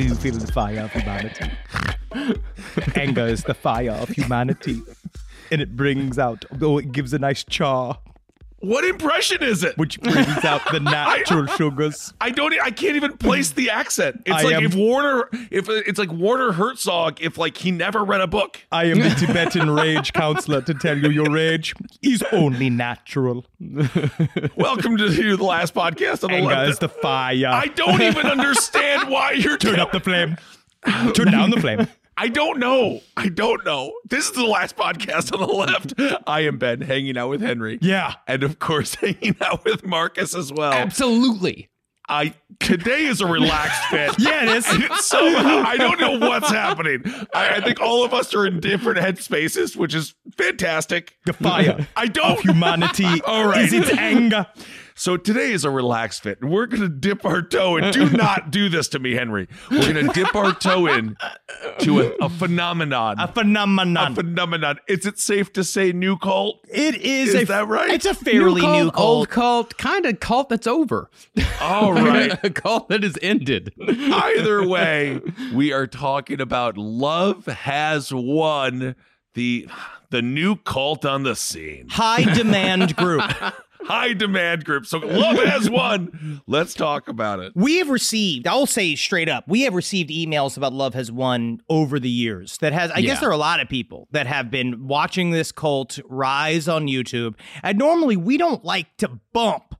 You feel the fire of humanity? Anger is the fire of humanity. And it brings out, oh, it gives a nice char, What impression is it? which brings out the natural sugars. I don't. I can't even place the accent. It's I like am- if Werner, if it's like Werner Herzog, if like he never read a book. I am the Tibetan rage counselor to tell you your rage is only natural. Welcome to the last podcast on the left. is the fire. I don't even understand why you're Turn up the flame. Turn down the flame. I don't know. I don't know. This is the last podcast on the left. I am Ben, hanging out with Henry. Yeah. and of course, hanging out with Marcus as well. Absolutely. I today is a relaxed fit. Yeah, it is. Somehow, I don't know what's happening. I, I think all of us are in different headspaces, which is fantastic. The fire I don't. of humanity All right. is its anger. So today is a relaxed fit, and we're going to dip our toe in. Do not do this to me, Henry. We're going to dip our toe in to a, a phenomenon. A phenomenon. A phenomenon. Is it safe to say new cult? it is, Is a, that right? It's a fairly cult, new cult. old cult, kind of cult that's over. All right. a cult that is ended. Either way, we are talking about love has won the the new cult on the scene. High demand group. High demand group. So love has won. Let's talk about it. We have received, I'll say straight up, we have received emails about Love Has Won over the years. That has, I guess there are a lot of people that have been watching this cult rise on YouTube. And normally we don't like to bump,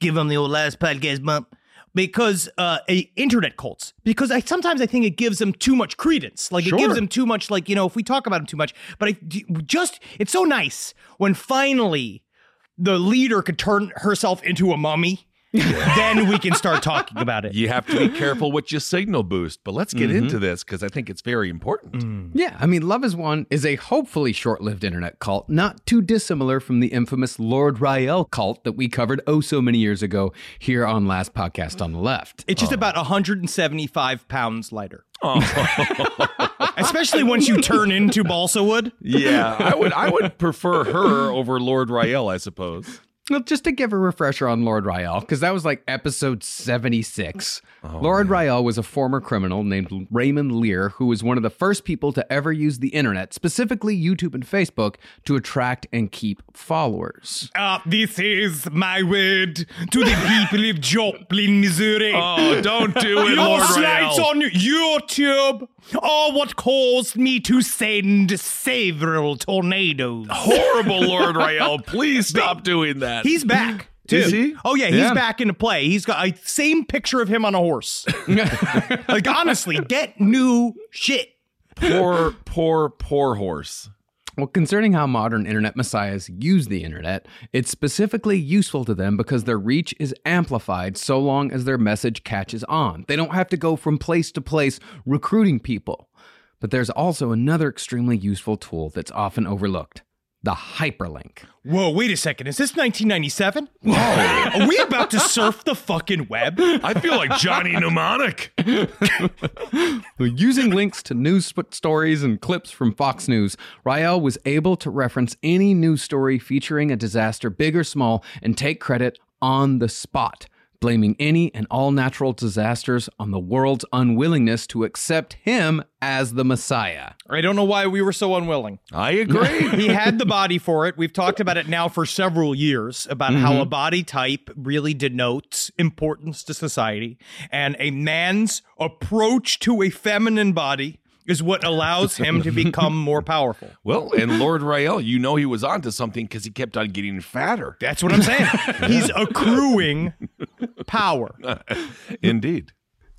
give them the old last podcast bump. Because uh, a, internet cults, because I sometimes I think it gives them too much credence, like it gives them too much, like you know, if we talk about them too much. But I just, it's so nice when finally the leader could turn herself into a mummy. then we can start talking about it. You have to be careful what you signal boost, but let's get mm-hmm. into this because I think it's very important. Mm. Yeah, I mean, Love is One is a hopefully short lived internet cult, not too dissimilar from the infamous Lord Rael cult that we covered oh so many years ago here on Last Podcast on the Left. It's just oh. about 175 pounds lighter. Oh. Especially once you turn into balsa wood. Yeah, I would I would prefer her over Lord Rael, I suppose. Well, just to give a refresher on Lord Rael, because that was like episode 76. Lord Rael was a former criminal named Raymond Lear, who was one of the first people to ever use the internet, specifically YouTube and Facebook, to attract and keep followers. Uh, this is my word to the people of Joplin, Missouri. Oh, don't do it, Your Lord slides Rael. on YouTube are what caused me to send several tornadoes. Horrible Lord Rael. Please stop doing that. He's back. Too. Is he? Oh yeah, he's Yeah. back into play. He's got a same picture of him on a horse. like honestly, get new shit. poor, poor, poor horse. Well, concerning how modern internet messiahs use the internet, it's specifically useful to them because their reach is amplified so long as their message catches on. They don't have to go from place to place recruiting people. But there's also another extremely useful tool that's often overlooked the hyperlink. Whoa, wait a second. Is this 1997? Whoa. Are we about to surf the fucking web? I feel like Johnny Mnemonic. Using links to news stories and clips from Fox News, Rael was able to reference any news story featuring a disaster, big or small, and take credit on the spot, blaming any and all natural disasters on the world's unwillingness to accept him as the Messiah. I don't know why we were so unwilling. I agree. he had the body for it. We've talked about it now for several years about how mm-hmm. a body type really denotes importance to society, and a man's approach to a feminine body is what allows him to become more powerful. well, and Lord Rael, you know he was onto something because he kept on getting fatter. That's what I'm saying. He's accruing power. Indeed.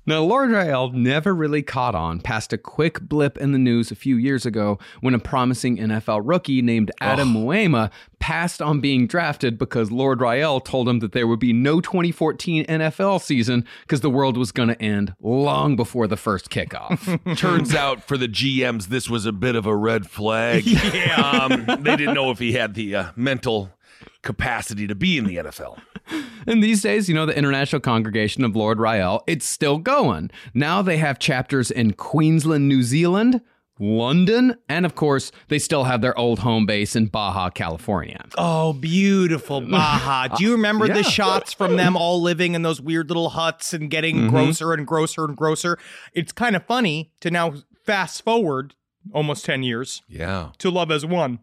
Now, Lord Rael never really caught on past a quick blip in the news a few years ago when a promising NFL rookie named Adam Muema passed on being drafted because Lord Rael told him that there would be no 2014 NFL season because the world was going to end long before the first kickoff. Turns out for the GMs, this was a bit of a red flag. Um, they didn't know if he had the uh, mental capacity to be in the NFL. And these days, you know, the International Congregation of Lord Rael, it's still going. Now they have chapters in Queensland, New Zealand, London, and of course, they still have their old home base in Baja, California. Oh, beautiful Baja. Do you uh, remember yeah. the shots from them all living in those weird little huts and getting mm-hmm. grosser and grosser and grosser? It's kind of funny to now fast forward almost 10 years Yeah, to Love Has Won.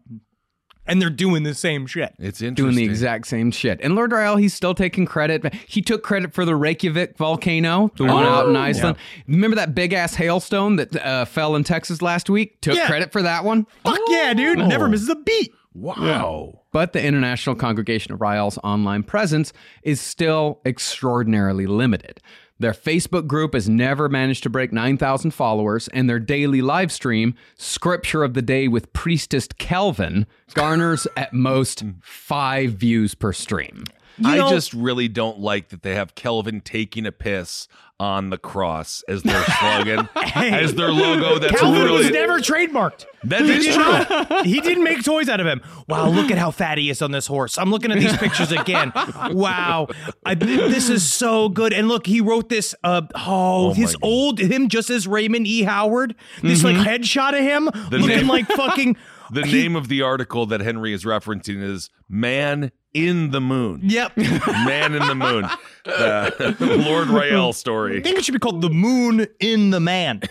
And they're doing the same shit. it's interesting. Doing the exact same shit. And Lord Rael, he's still taking credit. He took credit for the Reykjavik volcano, the one out in Iceland. Remember that big ass hailstone that uh, fell in Texas last week? Took Yeah. credit for that one. Fuck yeah, dude. Never misses a beat. Wow. But the International Congregation of Rael's online presence is still extraordinarily limited. Their Facebook group has never managed to break 9,000 followers, and their daily live stream, Scripture of the Day with Priestess Kelvin, garners at most five views per stream. I know- just really don't like that they have Calvin taking a piss on the cross as their slogan, as their logo. That's Calvin really was never trademarked. that is true. not- he didn't make toys out of him. Wow, look at how fat he is on this horse. I'm looking at these pictures again. Wow, I, this is so good. And look, he wrote this. Uh, oh, his God. old him just as Raymond E. Howard. This like headshot of him looking name- like fucking. The he- name of the article that Henry is referencing is "Man in the Moon." Yep. Man in the Moon, the Lord Rael story. I think it should be called the Moon in the Man.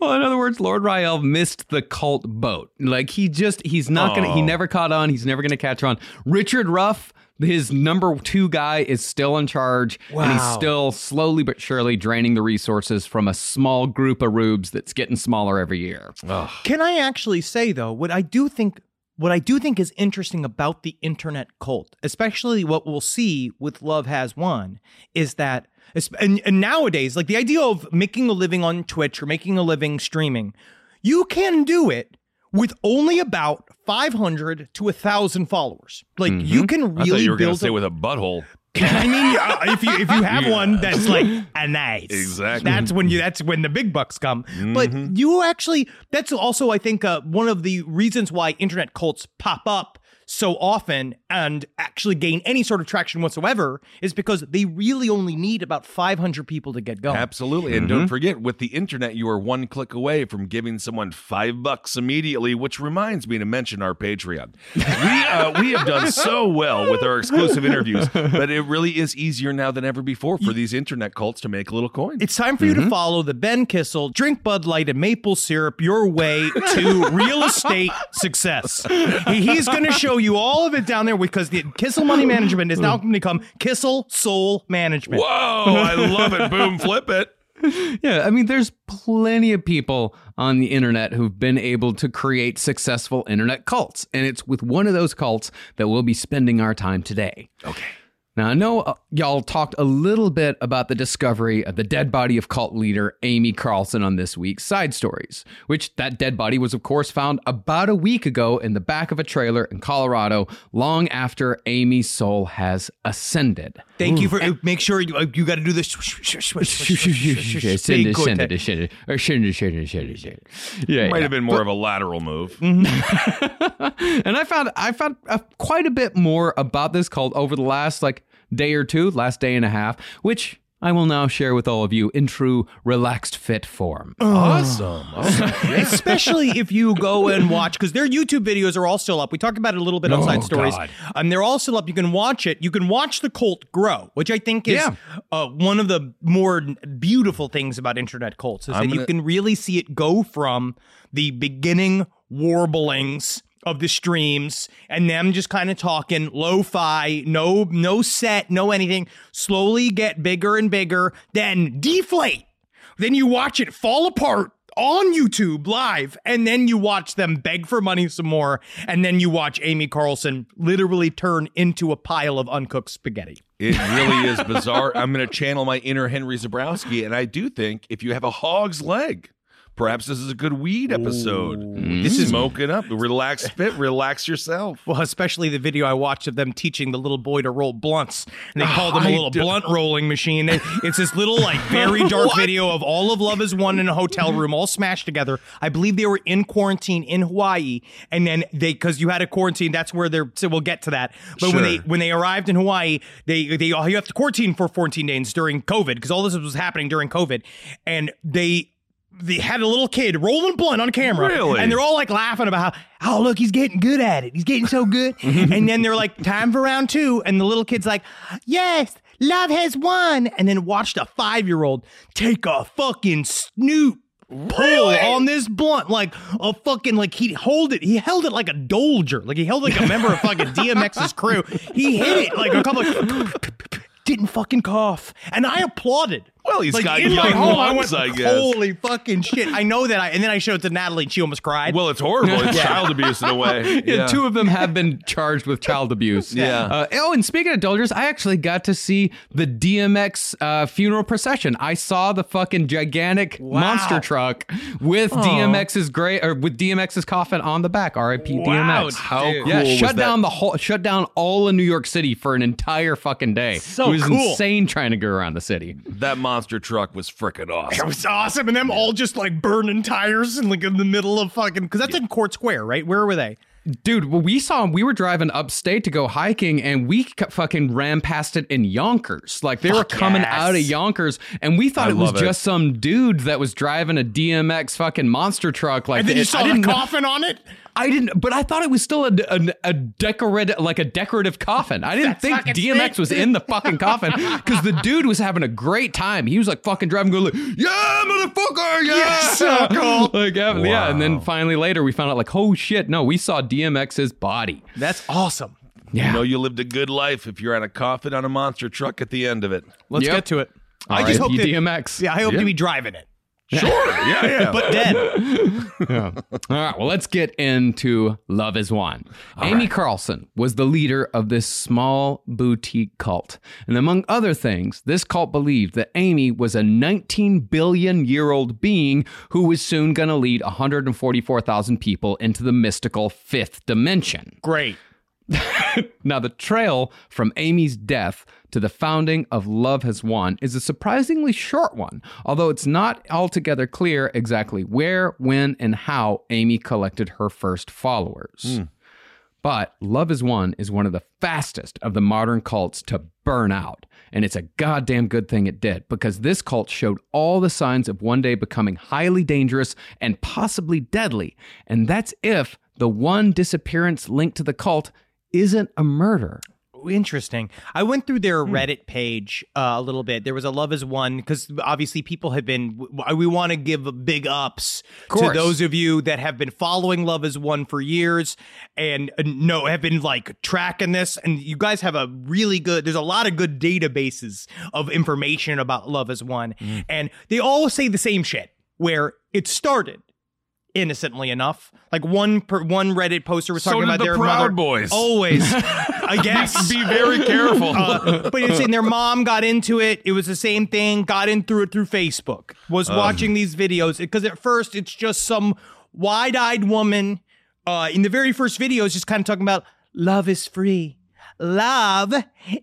Well, in other words, Lord Rael missed the cult boat. Like he just, he's not gonna, he Oh. never caught on. He's never gonna catch on. Richard Ruff, his number two guy, is still in charge, and he's still slowly but surely draining the resources from a small group of rubes that's getting smaller every year. Can I actually say though, what I do think what I do think is interesting about the internet cult, especially what we'll see with Love Has Won, is that and, and nowadays, like the idea of making a living on Twitch or making a living streaming, you can do it with only about 500 to 1,000 followers. Like you can I really thought you were going build to say a- with a butthole. I mean, uh, if you if you have one that's like a nice, Exactly. That's when you. That's when the big bucks come. Mm-hmm. But you actually. That's also, I think, uh, one of the reasons why internet cults pop up so often and actually gain any sort of traction whatsoever is because they really only need about 500 people to get going. Absolutely. And don't forget, with the internet, you are one click away from giving someone five bucks immediately, which reminds me to mention our Patreon. We, uh, we have done so well with our exclusive interviews, but it really is easier now than ever before for these internet cults to make a little coin. It's time for you to follow the Ben Kissel, drink Bud Light and maple syrup your way to real estate success. He's going to show you all of it down there because the Kissel Money Management is now going to become Kissel Soul Management. Whoa, I love it. Boom, flip it. Yeah, I mean, there's plenty of people on the internet who've been able to create successful internet cults, and it's with one of those cults that we'll be spending our time today. Okay. Now, I know uh, y'all talked a little bit about the discovery of the dead body of cult leader Amy Carlson on this week's Side Stories, which that dead body was, of course, found about a week ago in the back of a trailer in Colorado, long after Amy's soul has ascended. Thank you for. Make sure you, uh, you got to do this. Yeah, Might have been more of a lateral move. and I found I found uh, quite a bit more about this cult over the last like day or two, last day and a half, which I will now share with all of you in true relaxed fit form. Awesome. Especially if you go and watch, because their YouTube videos are all still up. We talked about it a little bit on Oh, Side Stories. God. Um, they're all still up. You can watch it. You can watch the cult grow, which I think is Yeah. uh, one of the more beautiful things about internet cults is I'm that you gonna- can really see it go from the beginning warblings of the streams and them just kind of talking lo-fi no no set no anything slowly get bigger and bigger then deflate then you watch it fall apart on YouTube live, and then you watch them beg for money some more, and then you watch Amy Carlson literally turn into a pile of uncooked spaghetti. It really is bizarre. I'm going to channel my inner Henry Zabrowski, and I do think if you have a hog's leg, perhaps this is a good weed episode. This is smoke it up, relax, fit, relax yourself. Well, especially the video I watched of them teaching the little boy to roll blunts, and they Ah, called him a little do- blunt rolling machine. It- It's this little, like, very dark video of all of Love Is One in a hotel room, all smashed together. I believe they were in quarantine in Hawaii, and then they, because you had a quarantine, that's where they're. So we'll get to that. But when they when they arrived in Hawaii, they they you have to quarantine for 14 days during COVID because all this was happening during COVID, and they. They had a little kid rolling blunt on camera, Really? and they're all like laughing about how, oh look, he's getting good at it. He's getting so good. Mm-hmm. and then they're like, time for round two, and the little kid's like, yes, love has won. And then watched a five year old take a fucking snoop pull on this blunt, like a fucking like he hold it. He held it like a dolger, like he held like a member of fucking DMX's crew. He hit it like a couple. Of, didn't fucking cough, and I applauded. Well, he's like, got in my young home, I went, I guess. Holy fucking shit! I know that. I and then I showed it to Natalie, and she almost cried. Well, it's horrible. It's child abuse in a way. Yeah, two of them have been charged with child abuse. Yeah. Uh, oh, and speaking of Dodgers, I actually got to see the DMX uh, funeral procession. I saw the fucking gigantic monster truck with DMX's gray or with DMX's coffin on the back. R.I.P. Wow, DMX. How Dude. cool Yeah, was shut that? down the whole, shut down all of New York City for an entire fucking day. So it was cool. insane trying to go around the city. That monster truck was freaking awesome. It was awesome, and them all just like burning tires and like in the middle of fucking because that's in Court Square, right? Where were they? Dude, well, we saw we were driving upstate to go hiking, and we fucking ran past it in Yonkers. Like they were coming yes. out of Yonkers, and we thought I it was it. just some dude that was driving a DMX fucking monster truck. Like And then you it- saw I the didn't know- coffin on it. I didn't, but I thought it was still a, a, a decorative, like a decorative coffin. I didn't That's think DMX sick. was in the fucking coffin because the dude was having a great time. He was like fucking driving, going like, "Yeah, motherfucker, yeah!" Yes, so cool. like, yeah, yeah. And then finally later we found out, like, oh shit, no, we saw DMX's body. That's awesome. Yeah. You know you lived a good life if you're on a coffin on a monster truck at the end of it. Let's Yep. get to it. I just hope that, DMX. Yeah, I hope Yeah. to be driving it, Sure. Yeah, yeah. but dead. All right, well, let's get into Love is One. Amy Carlson was the leader of this small boutique cult. And among other things, this cult believed that Amy was a 19 billion year old being who was soon going to lead 144,000 people into the mystical fifth dimension. Great. Now, the trail from Amy's death to the founding of Love Has Won is a surprisingly short one, although it's not altogether clear exactly where, when, and how Amy collected her first followers. Hmm. But Love Is One is one of the fastest of the modern cults to burn out. And it's a goddamn good thing it did because this cult showed all the signs of one day becoming highly dangerous and possibly deadly. And that's if the one disappearance linked to the cult isn't a murder. Interesting. I went through their Reddit page uh, a little bit. There was a Love is One because obviously people have been. We want to give big ups to those of you that have been following Love is One for years and uh, no have been like tracking this. And you guys have a really good. There's a lot of good databases of information about Love is One, and they all say the same shit. Where it started innocently enough. Like one per one Reddit poster was talking did about the their Proud mother. Boys. Always, I guess. Be very careful. Uh, but it's saying their mom got into it. It was the same thing. Got in through it through Facebook. Was watching these videos because at first it's just some wide-eyed woman. Uh, in the very first video, is just kind of talking about love is free. love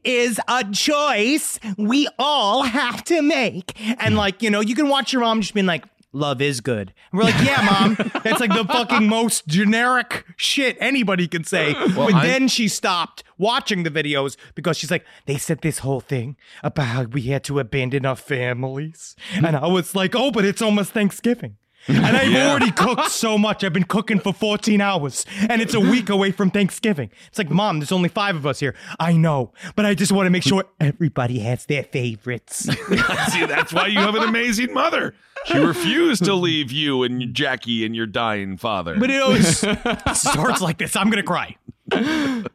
is a choice we all have to make. And like, you know, you can watch your mom just being like, love is good. And we're like, yeah, mom. That's like the fucking most generic shit anybody can say. but I- then she stopped watching the videos because she's like, they said this whole thing about how we had to abandon our families. And I was like, oh, but it's almost Thanksgiving. And I've already cooked so much. I've been cooking for 14 hours and it's a week away from Thanksgiving. It's like, Mom, there's only five of us here. I know, but I just want to make sure everybody has their favorites. See, that's why you have an amazing mother. She refused to leave you and Jackie and your dying father. But it always starts like this. I'm going to cry.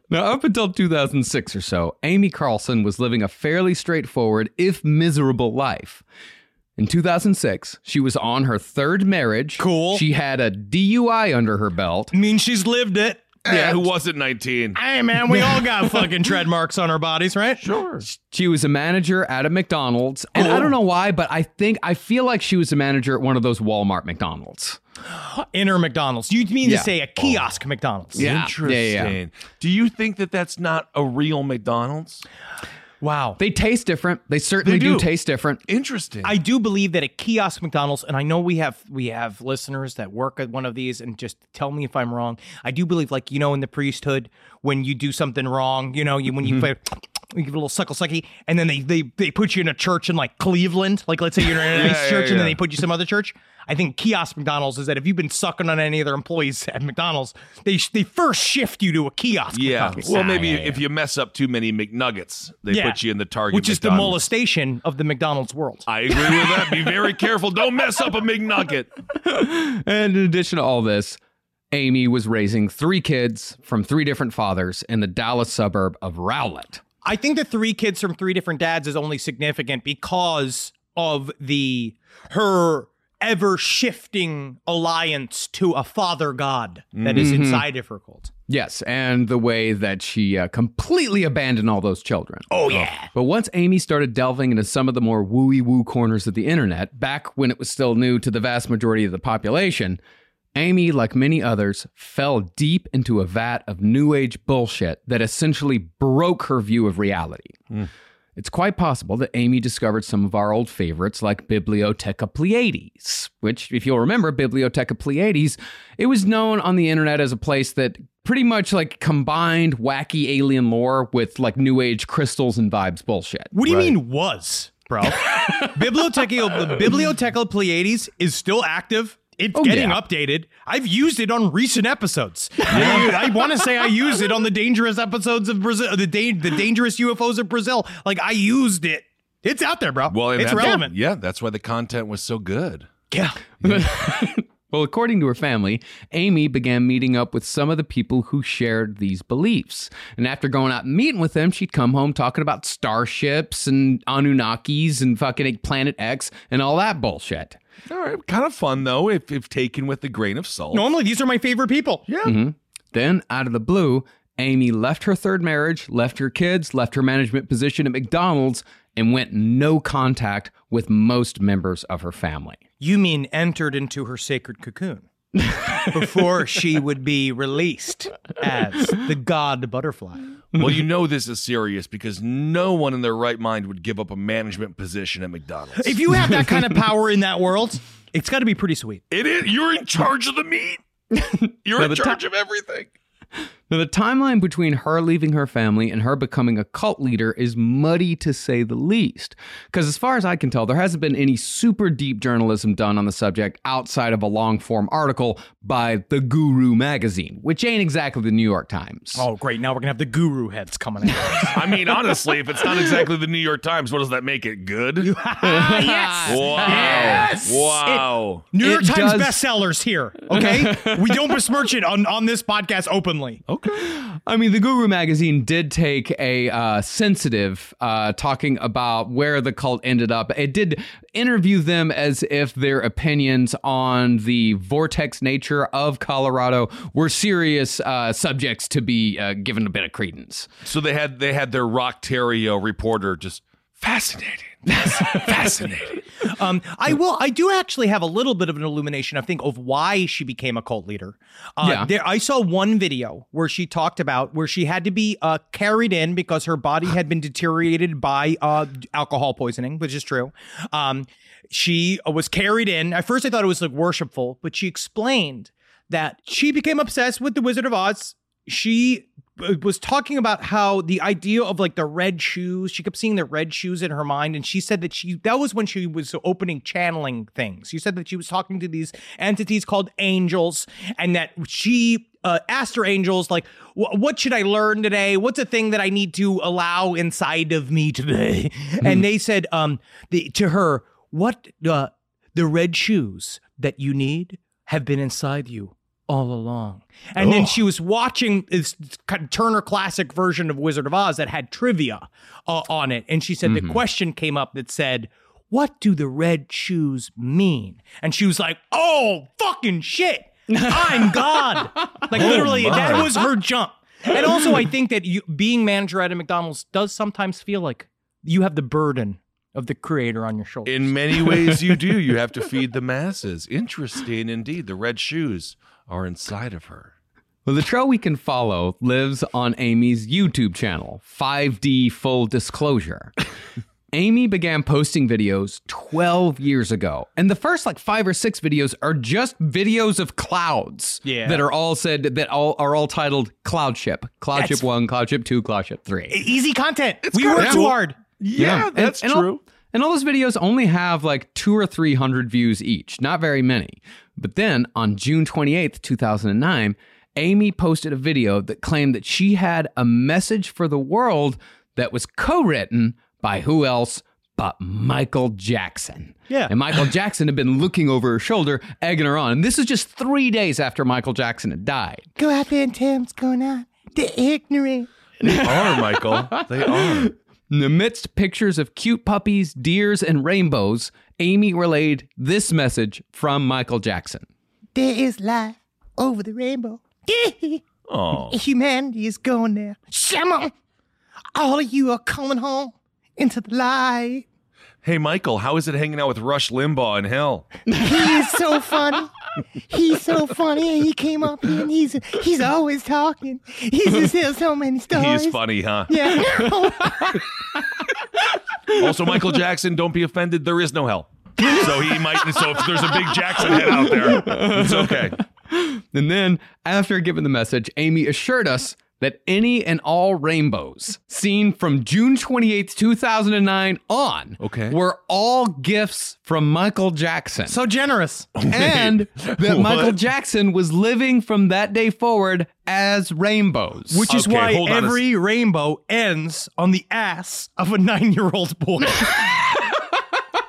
Now, up until 2006 or so, Amy Carlson was living a fairly straightforward, if miserable, life. In 2006, she was on her third marriage. Cool. She had a DUI under her belt. means she's lived it. yeah, who wasn't 19? Hey, man, we all got fucking tread marks on our bodies, right? Sure. She was a manager at a McDonald's. And I don't know why, but I think, I feel like she was a manager at one of those Walmart McDonald's. Inner McDonald's. You mean Yeah. to say a kiosk McDonald's? Yeah. Interesting. Yeah, yeah. Do you think that that's not a real McDonald's? Wow. They taste different. They certainly They do. do. taste different. Interesting. I do believe that a kiosk McDonald's, and I know we have we have listeners that work at one of these, and just tell me if I'm wrong. I do believe, like you know, in the priesthood, when you do something wrong, you know, you when you mm-hmm. play. You give a little suckle sucky, and then they, they they put you in a church in like Cleveland. Like let's say you're in a nice Yeah, church, yeah, and then they put you some other church. I think kiosk McDonald's is that if you've been sucking on any of their employees at McDonald's, they they first shift you to a kiosk. yeah. McDonald's. Well, maybe if you mess up too many McNuggets, they put you in the target. which is the molestation of the McDonald's world. I agree with that. Be very careful. Don't mess up a McNugget. And in addition to all this, Amy was raising three kids from three different fathers in the Dallas suburb of Rowlett. I think the three kids from three different dads is only significant because of the her ever shifting alliance to a father god that is inside of her cult. Yes, and the way that she uh, completely abandoned all those children. Oh yeah. But once Amy started delving into some of the more wooey woo corners of the internet, back when it was still new to the vast majority of the population, Amy, like many others, fell deep into a vat of new age bullshit that essentially broke her view of reality. Hmm. It's quite possible that Amy discovered some of our old favorites like Biblioteca Pleyades, which, if you'll remember, Biblioteca Pleyades, it was known on the internet as a place that pretty much like combined wacky alien lore with like new age crystals and vibes bullshit. What do you mean was, bro? Biblioteca Biblioteca Pleyades is still active. It's Oh, getting yeah. updated. I've used it on recent episodes. I, want to say I used it on the dangerous episodes of Brazil, the da- the dangerous UFOs of Brazil. Like I used it. It's out there, bro. Well, it's relevant. Yeah, that's why the content was so good. Yeah. Well, according to her family, Amy began meeting up with some of the people who shared these beliefs. And after going out and meeting with them, she'd come home talking about starships and Anunnakis and fucking Planet X and all that bullshit. All right, kind of fun though, if if taken with a grain of salt. Normally, these are my favorite people. Yeah. Mm-hmm. Then, out of the blue, Amy left her third marriage, left her kids, left her management position at McDonald's, and went no contact with most members of her family. You mean entered into her sacred cocoon before she would be released as the god butterfly. Well, you know this is serious because no one in their right mind would give up a management position at McDonald's. If you have that kind of power in that world, it's got to be pretty sweet. it is, you're in charge of the meat. You're Now, in charge ti- of everything. Now, the timeline between her leaving her family and her becoming a cult leader is muddy to say the least. Because, as far as I can tell, there hasn't been any super deep journalism done on the subject outside of a long form article by The Guru magazine, which ain't exactly the New York Times. Oh, great. Now we're going to have the guru heads coming out. I mean, honestly, if it's not exactly the New York Times, what does that make it good? yes. Wow. Yes. Wow. New York It Times does- bestsellers here, okay? we don't besmirch it on, on this podcast openly. okay. I mean, the Guru magazine did take a uh, sensitive uh, talking about where the cult ended up. It did interview them as if their opinions on the vortex nature of Colorado were serious uh, subjects to be uh, given a bit of credence. So they had they had their Rock Terrio reporter just Fascinating. Fascinating. Um, I will. I do actually have a little bit of an illumination. I think of why she became a cult leader. Uh, Yeah. There, I saw one video where she talked about where she had to be uh, carried in because her body had been deteriorated by uh, alcohol poisoning, which is true. Um, she was carried in. At first, I thought it was like worshipful, but she explained that she became obsessed with the Wizard of Oz. She was talking about how the idea of like the red shoes, she kept seeing the red shoes in her mind. And she said that she, that was when she was opening channeling things. She said that she was talking to these entities called angels and that she uh, asked her angels, like, what should I learn today? What's a thing that I need to allow inside of me today? And they said, um, the, to her, what, uh, the red shoes that you need have been inside you all along. And then she was watching this kind of Turner Classic version of Wizard of Oz that had trivia uh, on it. And she said the question came up that said, What do the red shoes mean? And she was like, Oh, fucking shit. I'm God. Like literally, that was her jump. And also, I think that you being manager at a McDonald's does sometimes feel like you have the burden of the creator on your shoulders. In many ways, you do. You have to feed the masses. Interesting indeed. The red shoes are inside of her. Well, the trail we can follow lives on Amy's YouTube channel, 5D Full Disclosure. Amy began posting videos 12 years ago. And the first like five or six videos are just videos of clouds Yeah. that are all said that all are all titled Cloud Ship. Cloud That's- Ship 1, Cloud Ship 2, Cloud Ship 3. Easy content. we kinda work too hard. Yeah, And- that's and all- true. And all those videos only have like two or three hundred views each, not very many. But then on June 28th, 2009, Amy posted a video that claimed that she had a message for the world that was co written by who else but Michael Jackson. Yeah. And Michael Jackson had been looking over her shoulder, egging her on. And this is just three days after Michael Jackson had died. Go out there and tell them what's going on. They're ignorant. They are, Michael. They are. Amidst pictures of cute puppies, deers, and rainbows, Amy relayed this message from Michael Jackson. There is life over the rainbow. Oh. Humanity is going there. Shama! All of you are coming home into the light. Hey, Michael, how is it hanging out with Rush Limbaugh in hell? He's so funny. He's so funny. And he came up here and he's he's always talking. He's just tells so many stories. He's funny, huh? Yeah. Also, Michael Jackson, don't be offended. There is no hell. So he might. So if there's a big Jackson head out there, it's okay. And then, after giving the message, Amy assured us that any and all rainbows seen from June 28th, 2009 on Okay. were all gifts from Michael Jackson. so generous. and that Michael Jackson was living from that day forward as rainbows. Which is Okay, why hold on a every rainbow ends on the ass of a nine year old boy.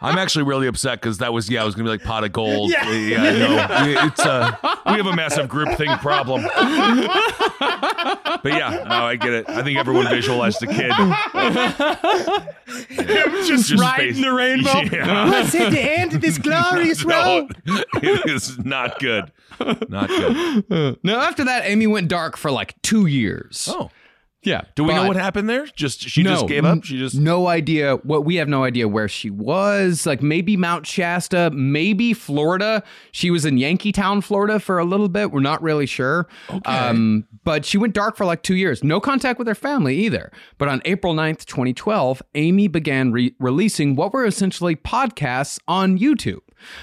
I'm actually really upset because that was yeah, I was gonna be like pot of gold. Yeah. no, it's uh, we have a massive group thing problem. But yeah, no, I get it. I think everyone visualized the kid just, riding basi- the rainbow. Yeah. What's at the end of this glorious No, road? it is not good. Not good. now, after that, Amy went dark for like two years. Oh, yeah. do we know what happened there? Just she just gave up. She just no idea what we have no idea where she was. Like maybe Mount Shasta, maybe Florida. She was in Yankeetown, Florida for a little bit. We're not really sure. Um, but she went dark for like two years. No contact with her family either. But on April 9th, 2012, Amy began re- releasing what were essentially podcasts on YouTube.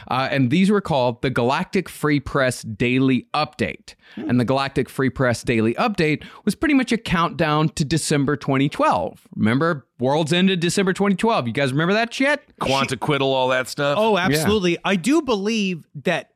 Uh, and these were called the Galactic Free Press Daily Update. And the Galactic Free Press Daily Update was pretty much a countdown to December 2012. Remember, world's ended December 2012. You guys remember that shit? quantiquidal, all that stuff. Oh, absolutely. I do believe that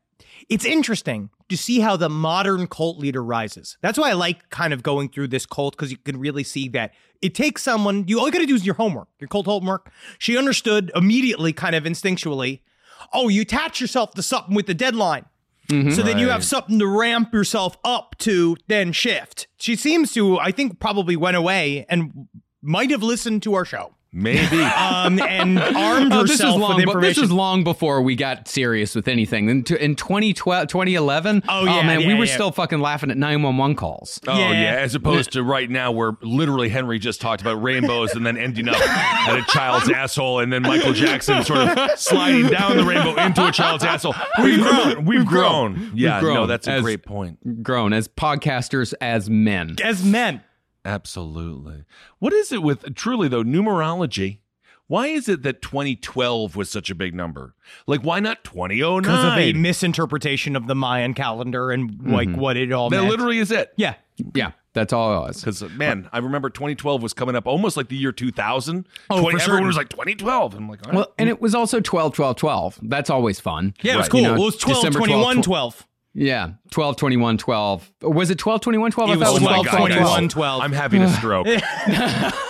it's interesting to see how the modern cult leader rises. That's why I like kind of going through this cult because you can really see that it takes someone, you all you got to do is your homework, your cult homework. She understood immediately, kind of instinctually. Oh, you attach yourself to something with the deadline. So then you have something to ramp yourself up to then shift. She seems to, I think, probably went away and might have listened to our show. Maybe. um, and armed Oh, this herself long. with But this information. was long before we got serious with anything. In, t- in 2012, 2011, Oh, yeah, man, we were yeah. still fucking laughing at 911 calls. Oh yeah. Yeah. as opposed to right now where literally Henry just talked about rainbows and then ending up at a child's asshole and then Michael Jackson sort of sliding down the rainbow into a child's asshole. We've grown. We've, grown. Yeah, grown no, that's a as- great point. Grown as podcasters, as men. as men. Absolutely. What is it with truly though numerology? Why is it that 2012 was such a big number? Like why not 2009? because of a misinterpretation of the Mayan calendar and like mm-hmm. what it all that meant. literally is it. yeah. Yeah, that's all it was. Because man, I remember 2012 was coming up almost like the year 2000. Oh, 20 for everyone certain. was like 2012. I'm like, all right. Well, and it was also 12, 12, 12. That's always fun. Yeah, it was cool. You know, it was 12, December 21, 12. 12. Yeah, 12, 21, 12. Was it 12, 21, 12? I It was thought my 12, 21, 12. I'm having a stroke.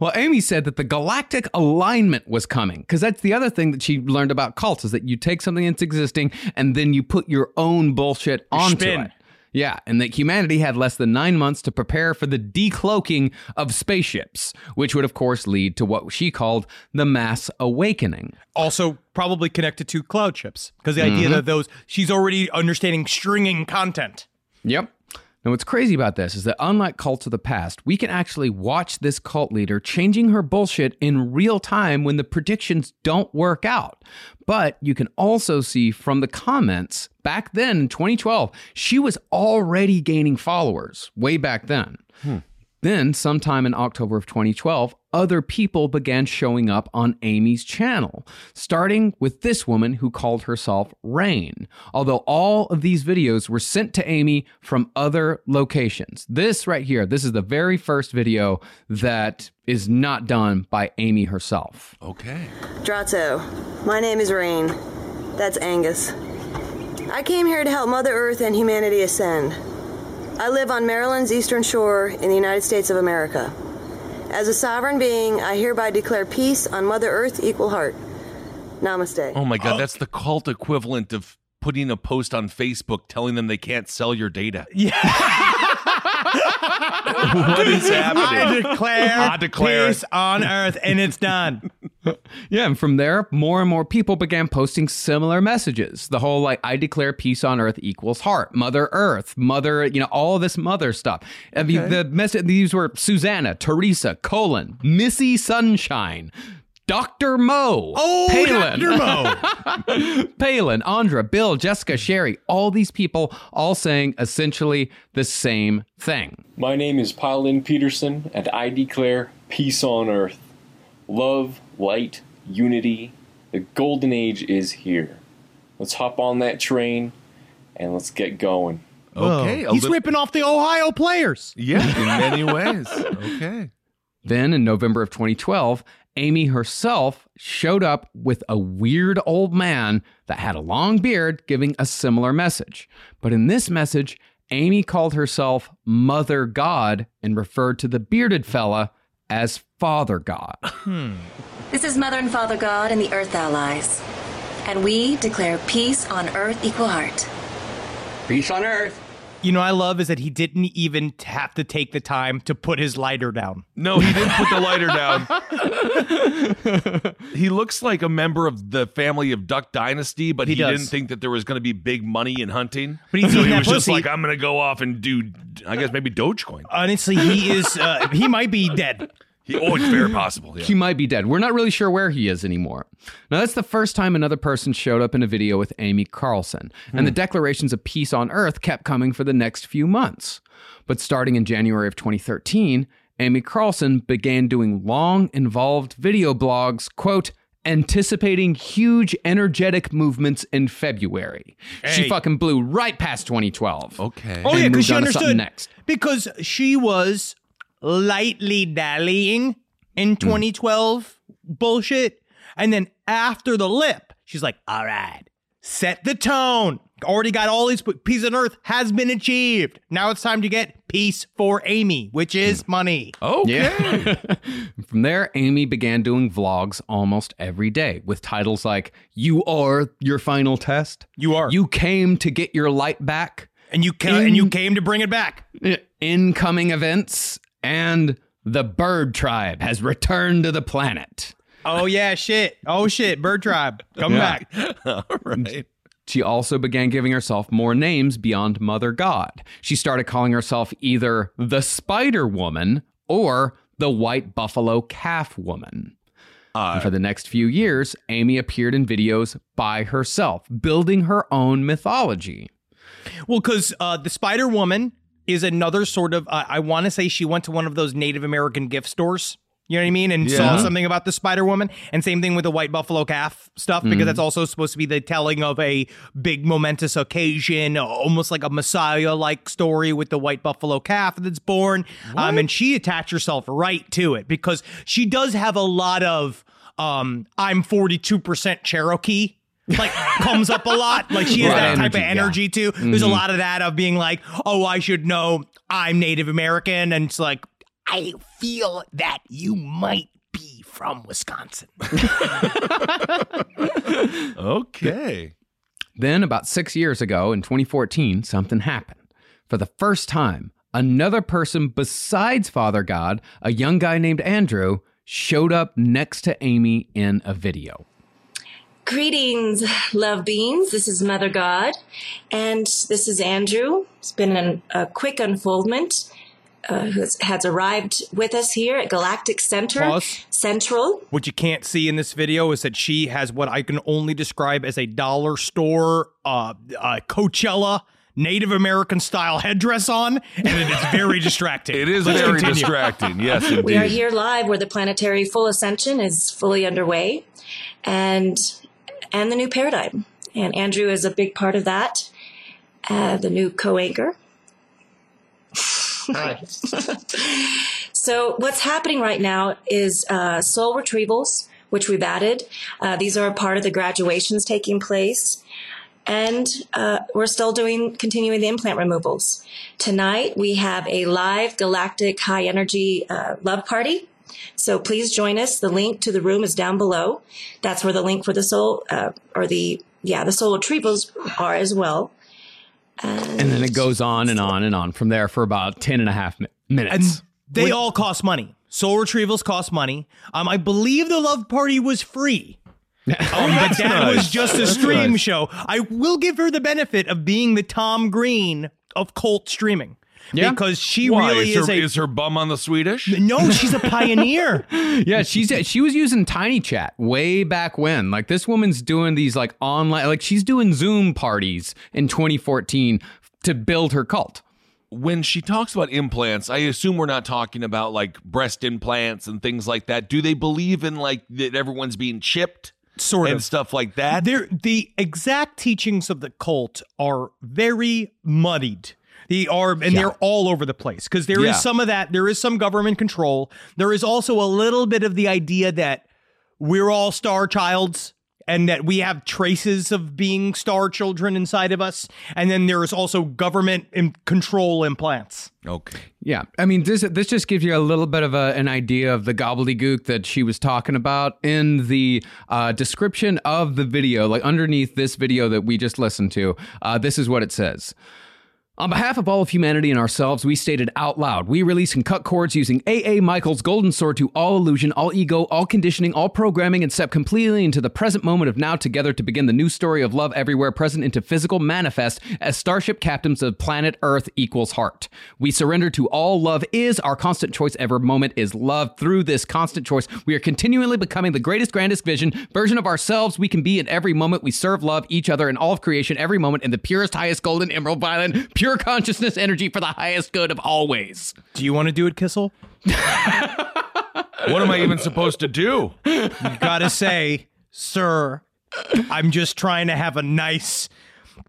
Well, Amy said that the galactic alignment was coming because that's the other thing that she learned about cults is that you take something that's existing and then you put your own bullshit onto spin. it. Yeah, and that humanity had less than nine months to prepare for the decloaking of spaceships, which would, of course, lead to what she called the mass awakening. Also, probably connected to cloud chips because the idea mm-hmm. that those she's already understanding stringing content. Yep. Now, what's crazy about this is that unlike cults of the past, we can actually watch this cult leader changing her bullshit in real time when the predictions don't work out. But you can also see from the comments back then in 2012, she was already gaining followers way back then. Hmm. Then, sometime in October of 2012, other people began showing up on Amy's channel, starting with this woman who called herself Rain. Although all of these videos were sent to Amy from other locations. This right here, this is the very first video that is not done by Amy herself. okay. Dratso, my name is Rain. That's Angus. I came here to help Mother Earth and humanity ascend. I live on Maryland's eastern shore in the United States of America. As a sovereign being, I hereby declare peace on Mother Earth, equal heart. Namaste. Oh my God, oh. that's the cult equivalent of putting a post on Facebook telling them they can't sell your data. what is happening? I declare, I declare peace on earth, and it's done. Yeah, and from there, more and more people began posting similar messages. The whole like, I declare peace on earth equals heart, Mother Earth, Mother, you know, all this mother stuff. I mean, the message, these were Susanna, Teresa, Colin, Missy Sunshine, Dr. Mo, Oh, Palin, Dr. Mo. Palin, Andra, Bill, Jessica, Sherry, all these people all saying essentially the same thing. My name is Paulin Peterson, and I declare peace on earth. Love, light, unity. The golden age is here. Let's hop on that train and let's get going. Okay. a He's little- ripping off the Ohio players. Yeah, in many ways. Okay. Then in November of 2012, Amy herself showed up with a weird old man that had a long beard giving a similar message. But in this message, Amy called herself Mother God and referred to the bearded fella as Father God. Hmm. This is Mother and Father God and the Earth Allies. And we declare peace on Earth equal heart. Peace on Earth. You know, I love is that he didn't even have to take the time to put his lighter down. No, he didn't put the lighter down. he looks like a member of the family of Duck Dynasty, but he, He didn't think that there was going to be big money in hunting. But he's so he was just like, I'm going to go off and do, I guess maybe Dogecoin. Honestly, he is. Uh, he might be dead. He, oh, it's very possible. Yeah. He might be dead. We're not really sure where he is anymore. Now, that's the first time another person showed up in a video with Amy Carlson, and the hmm. declarations of peace on Earth kept coming for the next few months. But starting in January of 2013, Amy Carlson began doing long, involved video blogs, quote, anticipating huge energetic movements in February. She fucking blew right past 2012. Okay. Oh yeah, because she on to something understood. next. Because she was lightly dallying in hmm. 2012 bullshit, and then after the lip, she's like, "All right, set the tone. Already got all these peace on earth has been achieved. Now it's time to get peace for Amy, which is hmm. money. Okay. From there, Amy began doing vlogs almost every day with titles like You Are Your Final Test. You are. You Came to Get Your Light Back. And you ca- and you came to bring it back. Incoming Events and the bird tribe has returned to the planet. Oh yeah, shit. Oh shit, Bird Tribe, come Yeah. back. All right. She also began giving herself more names beyond Mother God. She started calling herself either the Spider Woman or the White Buffalo Calf Woman. and for the next few years, Amy appeared in videos by herself, building her own mythology. Well, because uh, the Spider Woman is another sort of. Uh, I want to say she went to one of those Native American gift stores. You know what I mean? And saw something about the Spider Woman. And same thing with the white buffalo calf stuff, because that's also supposed to be the telling of a big momentous occasion, almost like a Messiah like story with the white buffalo calf that's born. Um, and she attached herself right to it because she does have a lot of um, I'm 42% Cherokee. Like comes up a lot. Like she has Right. that type Energy, of yeah. energy too. Mm-hmm. There's a lot of that of being like, oh, I should know I'm Native American, and it's like I feel that you might be from Wisconsin. Okay. Then, about six years ago in 2014, something happened. For the first time, another person besides Father God, a young guy named Andrew, showed up next to Amy in a video. Greetings, love beings. This is Mother God, and this is Andrew. It's been an, a quick unfoldment. Uh, has, has arrived with us here at Galactic Center Pause. Central. What you can't see in this video is that she has what I can only describe as a dollar store uh, uh Coachella Native American style headdress on, and it is very distracting. It is Let's very continue. distracting. Yes, indeed. We are here live where the planetary full ascension is fully underway, and and the new paradigm. And Andrew is a big part of that. Uh, the new co-anchor. so what's happening right now is uh, soul retrievals, which we've added. Uh, these are a part of the graduations taking place. And uh, we're still doing continuing the implant removals. Tonight we have a live galactic high energy uh, love party. So please join us. The link to the room is down below. That's where the link for the soul uh, or the yeah the soul retrievals are as well. And then it goes on and on and on from there for about 10 and a half mi- and minutes. they all cost money. Soul retrievals cost money. Um, I believe the love party was free. Um, but that nice. was just a stream nice. show. I will give her the benefit of being the Tom Green of cult streaming. Yeah. Because she Why? really is, is, her, a is her bum on the Swedish? no, she's a pioneer. yeah, she's she was using Tiny Chat way back when. Like this woman's doing these like online like she's doing Zoom parties in 2014 to build her cult. when she talks about implants, I assume we're not talking about like breast implants and things like that. Do they believe in like that everyone's being chipped Sort and of. stuff like that? They're, the exact teachings of the cult are very muddied. They are, and they're all over the place because there is Yeah. some of that. There is some government control. There is also a little bit of the idea that we're all star childs and that we have traces of being star children inside of us. And then there is also government im- control implants. Okay. Yeah, I mean this this just gives you a little bit of a, an idea of the gobbledygook that she was talking about in the uh, description of the video, like underneath this video that we just listened to. Uh, this is what it says. On behalf of all of humanity and ourselves, we stated out loud, we release and cut cords using AA Michael's golden sword to all illusion, all ego, all conditioning, all programming, and step completely into the present moment of now together to begin the new story of love everywhere present into physical manifest as starship captains of planet Earth equals heart. We surrender to all love is, our constant choice ever moment is love. Through this constant choice, we are continually becoming the greatest, grandest vision, version of ourselves we can be in every moment. We serve love, each other, and all of creation every moment in the purest, highest, golden, emerald, violet, pure consciousness energy for the highest good of always. Do you want to do it, Kissel? What am I even supposed to do? You gotta say, sir, I'm just trying to have a nice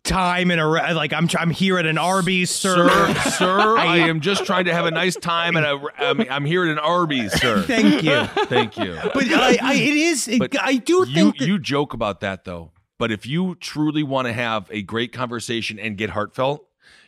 time in a re- like I'm I'm here at an Arby's, sir. Sir, sir, I am just trying to have a nice time and I'm, I'm here at an Arby's, sir. Thank you. Thank you. But I, I it is. It, I do you that, you joke about that though. But if you truly want to have a great conversation and get heartfelt,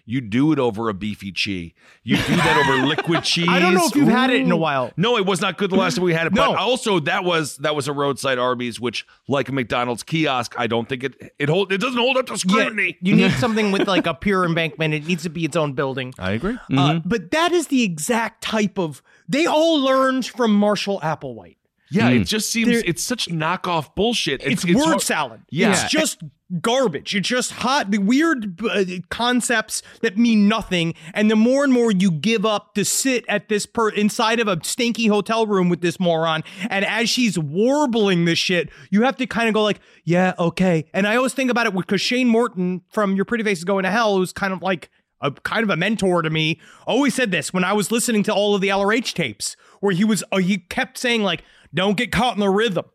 You do it over a beefy cheese. You do that over liquid cheese. I don't know if you've had it in a while. No, it was not good the last time we had it. No. But also that was that was a roadside Arby's, which like a McDonald's kiosk, I don't think it it hold it doesn't hold up to Yeah, scrutiny. you need something with like a pure embankment. It needs to be its own building. I agree. Uh, Mm-hmm. but that is the exact type of. They all learned from Marshall Applewhite. Yeah, it just seems There- it's such knockoff bullshit. It's, word hard- salad. Yeah. It's just garbage. It's just hot, the weird uh, concepts that mean nothing. And the more and more you give up to sit at this per inside of a stinky hotel room with this moron, and as she's warbling this shit, you have to kind of go like, yeah, okay. And I always think about it because Shane Morton from Your Pretty Face is Going to Hell, who's kind of like a kind of a mentor to me, always said this when I was listening to all of the LRH tapes, where he was uh, he kept saying like, don't get caught in the rhythm.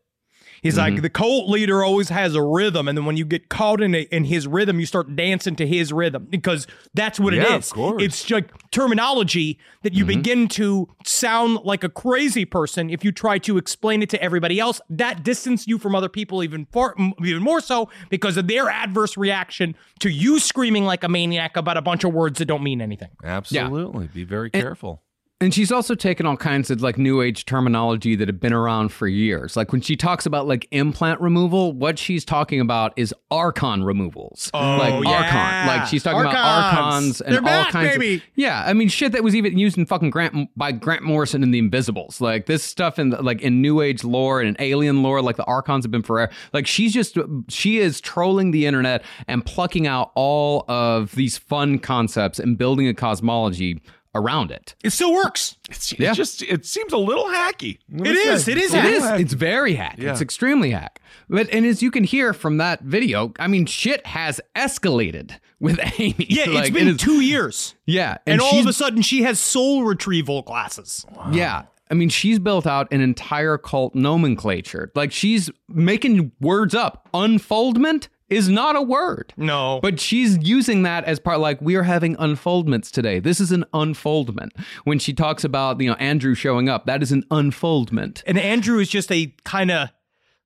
He's like mm-hmm. the cult leader always has a rhythm, and then when you get caught in a, in his rhythm, you start dancing to his rhythm because that's what Yeah, it of course. It's like terminology that you mm-hmm. begin to sound like a crazy person if you try to explain it to everybody else. That distance you from other people even far, even more so because of their adverse reaction to you screaming like a maniac about a bunch of words that don't mean anything. Absolutely. Be very careful. And she's also taken all kinds of like new age terminology that have been around for years. Like when she talks about like implant removal, what she's talking about is archon removals. Oh, like yeah. archon. Like she's talking about Archons. archons and They're all back, kinds baby. of Yeah, I mean shit that was even used in fucking Grant by Grant Morrison in The Invisibles. Like this stuff in like in new age lore and in alien lore, like the archons have been forever. Like she's just she is trolling the internet and plucking out all of these fun concepts and building a cosmology around it. It still works. It's, it's Yeah. just it seems a little hacky. It is. It is. It hack. It's very hack. Yeah. It's extremely hack. But and as you can hear from that video, I mean, shit has escalated with Amy. Yeah, it's Like, been it is- two years. Yeah, And, all of a sudden, she has soul retrieval glasses. yeah. I mean, she's built out an entire cult nomenclature. Like she's making words up. Unfoldment is not a word. No. But she's using that as part like we are having unfoldments today. This is an unfoldment. When she talks about, you know, Andrew showing up, that is an unfoldment. And Andrew is just a kind of,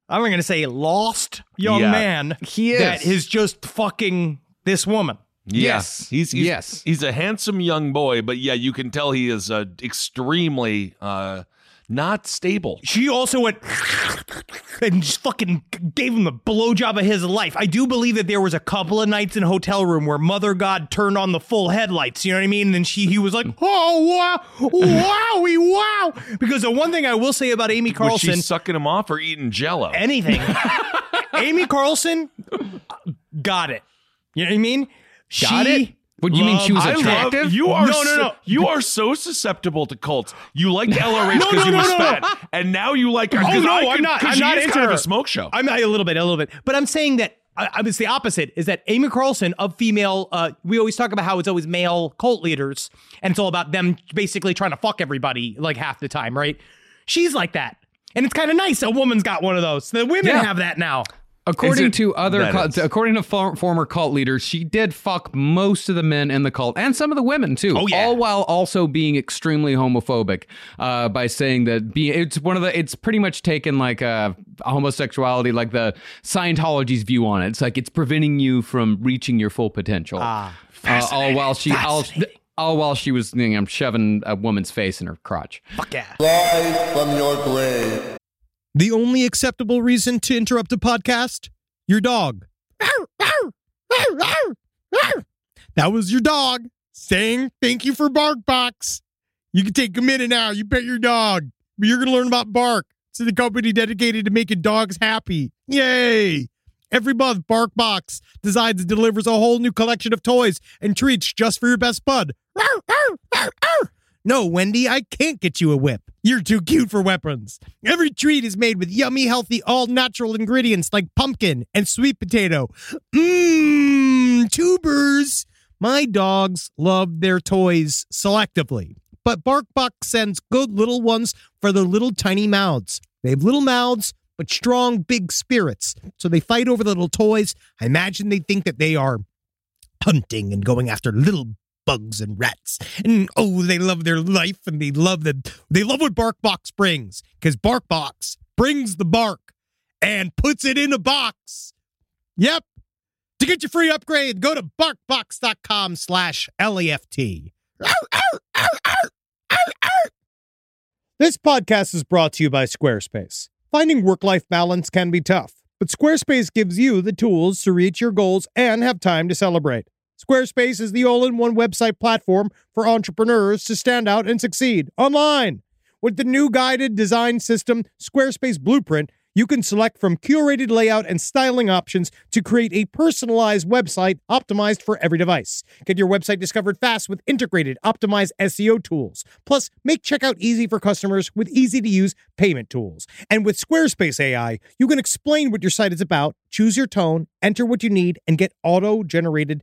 I'm going to say, lost young Yeah. man. He is. That is just fucking this woman. Yes. He's, he's Yes. He's a handsome young boy, but yeah, you can tell he is uh, extremely uh, not stable. She also went and just fucking gave him the blowjob of his life. I do believe that there was a couple of nights in a hotel room where Mother God turned on the full headlights. You know what I mean? And then she, he was like, "Oh wow, wowie, wow!" Because the one thing I will say about Amy Was Carlson, she sucking him off or eating Jello? anything, Amy Carlson uh, got it. You know what I mean? Got she it? What, do you mean she was I love attractive? you are No, no, so, no. you are so susceptible to cults. You liked LRH No, because no, he no, was no, no. fat, and now you like her. Oh 'cause no, I I'm could- not. 'cause I'm she not is into kind her. of a smoke show. I'm a little bit, a little bit, but I'm saying that I, I it's the opposite. Is that Amy Carlson of female? Uh, we always talk about how it's always male cult leaders, and it's all about them basically trying to fuck everybody like half the time, right? She's like that, and it's kind of nice. A woman's got one of those. The women Yeah. have that now. According it- to other, cult, according to for, former cult leaders, she did fuck most of the men in the cult and some of the women too. Oh, yeah. all while also being extremely homophobic uh, by saying that be it's one of the it's pretty much taken like uh, homosexuality like the Scientology's view on it. It's like it's preventing you from reaching your full potential. Ah, uh, all while she all, all while she was you know, shoving a woman's face in her crotch. Fuck yeah. The only acceptable reason to interrupt a podcast? Your dog. That was your dog saying thank you for BarkBox. You can take a minute now. You pet your dog. But you're going to learn about Bark. It's the company dedicated to making dogs happy. Yay! Every month, BarkBox designs and delivers a whole new collection of toys and treats just for your best bud. No, Wendy, I can't get you a whip. You're too cute for weapons. Every treat is made with yummy, healthy, all natural ingredients like pumpkin and sweet potato. Mmm, tubers. My dogs love their toys selectively, but BarkBox sends good little ones for their little tiny mouths. They have little mouths, but strong, big spirits. So they fight over the little toys. I imagine they think that they are hunting and going after little bugs and rats. And oh, they love their life and they love the they love what BarkBox brings because BarkBox brings the bark and puts it in a box. Yep. To get your free upgrade, go to barkbox.com slash LEFT. This podcast is brought to you by Squarespace. Finding work life balance can be tough, but Squarespace gives you the tools to reach your goals and have time to celebrate. Squarespace is the all in one website platform for entrepreneurs to stand out and succeed online. With the new guided design system, Squarespace Blueprint, you can select from curated layout and styling options to create a personalized website optimized for every device. Get your website discovered fast with integrated, optimized SEO tools. Plus, make checkout easy for customers with easy to use payment tools. And with Squarespace AI, you can explain what your site is about, choose your tone, enter what you need, and get auto generated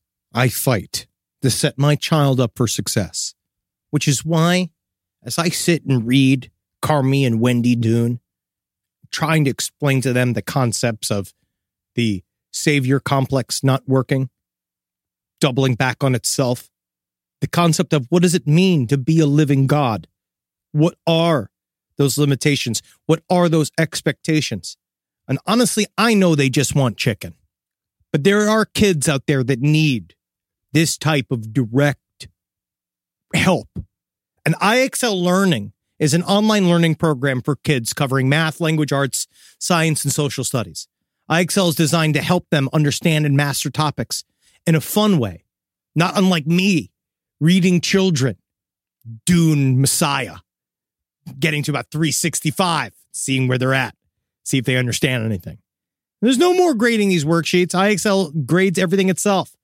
I fight to set my child up for success, which is why as I sit and read Carmy and Wendy Doon, trying to explain to them the concepts of the savior complex not working, doubling back on itself, the concept of what does it mean to be a living God? What are those limitations? What are those expectations? And honestly, I know they just want chicken. But there are kids out there that need this type of direct help and IXL Learning is an online learning program for kids covering math, language arts, science, and social studies. IXL is designed to help them understand and master topics in a fun way, not unlike me reading children Dune Messiah, getting to about 365, seeing where they're at, see if they understand anything. There's no more grading these worksheets. IXL grades everything itself.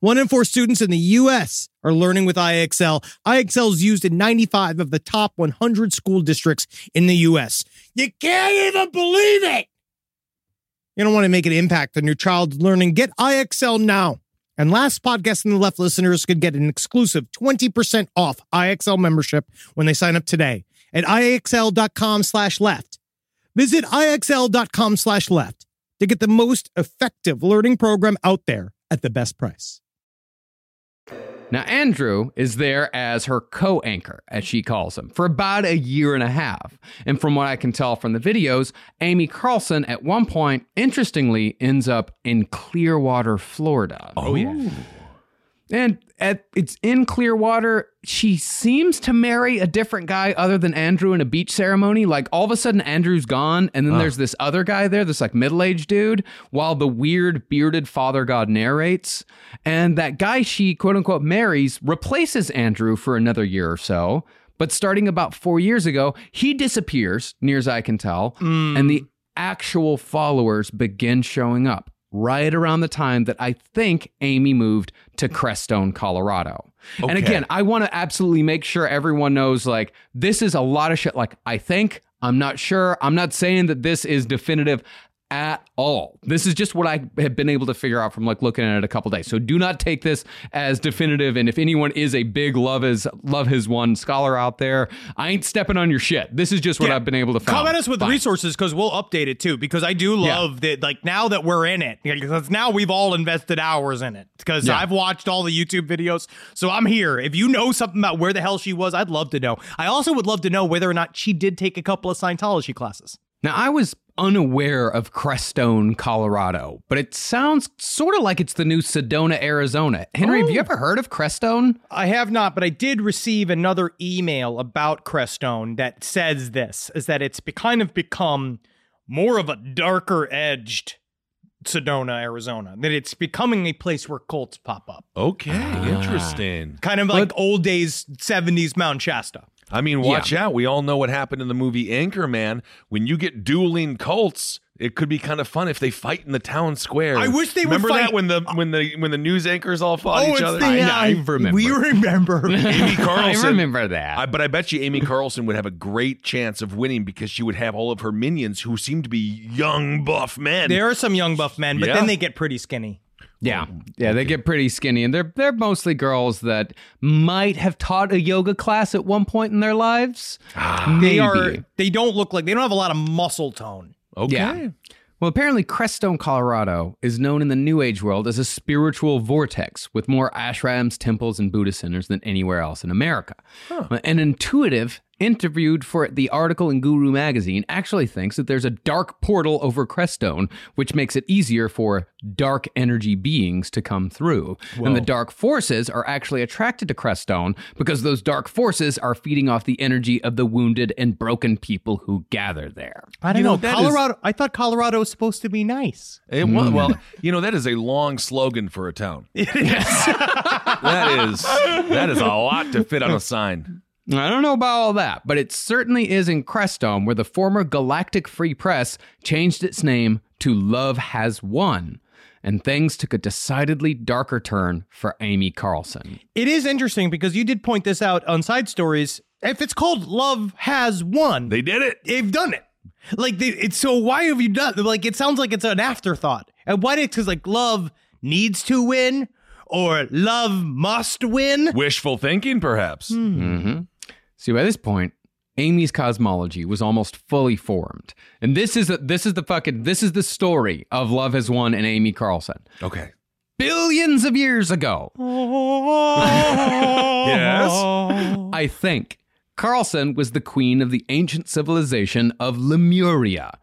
One in four students in the U.S. are learning with IXL. IXL is used in 95 of the top 100 school districts in the U.S. You can't even believe it. You don't want to make an impact on your child's learning. Get IXL now. And last podcast in the left listeners could get an exclusive 20% off IXL membership when they sign up today at IXL.com slash left. Visit IXL.com slash left to get the most effective learning program out there at the best price. Now, Andrew is there as her co anchor, as she calls him, for about a year and a half. And from what I can tell from the videos, Amy Carlson at one point, interestingly, ends up in Clearwater, Florida. Oh, yeah. And at, it's in Clearwater. She seems to marry a different guy other than Andrew in a beach ceremony. Like all of a sudden, Andrew's gone, and then there's this other guy there, this like middle aged dude, while the weird bearded father god narrates. And that guy she quote unquote marries replaces Andrew for another year or so. But starting about four years ago, he disappears, near as I can tell, mm. and the actual followers begin showing up right around the time that I think Amy moved to Crestone, Colorado. And again, I want to absolutely make sure everyone knows like this is a lot of shit. Like, I think, I'm not sure. I'm not saying that this is definitive at all. This is just what I have been able to figure out from like looking at it a couple days. So do not take this as definitive. And if anyone is a big love is love his one scholar out there, I ain't stepping on your shit. This is just what Yeah. I've been able to find. Comment us with Fine. resources because we'll update it too. Because I do Yeah. love that, like now that we're in it, because now we've all invested hours in it. Because Yeah. I've watched all the YouTube videos, so I'm here. If you know something about where the hell she was, I'd love to know. I also would love to know whether or not she did take a couple of Scientology classes. Now, I was unaware of Crestone, Colorado, but it sounds sort of like it's the new Sedona, Arizona. Henry, have you oh. ever heard of Crestone? I have not, but I did receive another email about Crestone that says this: is that it's be- kind of become more of a darker edged Sedona, Arizona. That it's becoming a place where cults pop up. Okay, ah. interesting. Kind of like old days 70s Mount Shasta. I mean, watch out. We all know what happened in the movie Anchorman. When you get dueling cults, it could be kind of fun if they fight in the town square. I wish they would remember that when the when the when the news anchors all fought Oh, each it's other. the- I, I remember. We remember. Amy Carlson. I remember that. I, but I bet you Amy Carlson would have a great chance of winning because she would have all of her minions who seem to be young buff men. there are some young buff men, but Yeah. then they get pretty skinny. Yeah, yeah, they get pretty skinny, and they're they're mostly girls that might have taught a yoga class at one point in their lives. They Maybe. are they don't look like they don't have a lot of muscle tone. okay. Yeah. Well, apparently, Crestone, Colorado is known in the New Age world as a spiritual vortex with more ashrams, temples, and Buddhist centers than anywhere else in America. An intuitive interviewed for the article in Guru magazine actually thinks that there's a dark portal over Crestone, which makes it easier for dark energy beings to come through. And the dark forces are actually attracted to Crestone because those dark forces are feeding off the energy of the wounded and broken people who gather there. I don't You know, know. that Colorado I thought Colorado was supposed to be nice. It wa- hmm. well, you know that is a long slogan for a town. It is. that is that is a lot to fit on a sign. I don't know about all that, but it certainly is in Crestone, where the former Galactic Free Press changed its name to Love Has Won, and things took a decidedly darker turn for Amy Carlson. It is interesting because you did point this out on side stories. If it's called Love Has Won, They did it. they've done it. Like they, it's so why have you done like it sounds like it's an afterthought. And why did because like love needs to win or love must win? Wishful thinking, perhaps. Hmm. Mm-hmm. See, by this point, Amy's cosmology was almost fully formed, and this is a, this is the fucking this is the story of Love Has Won and Amy Carlson. Okay. Billions of years ago, Yes. I think Carlson was the queen of the ancient civilization of Lemuria,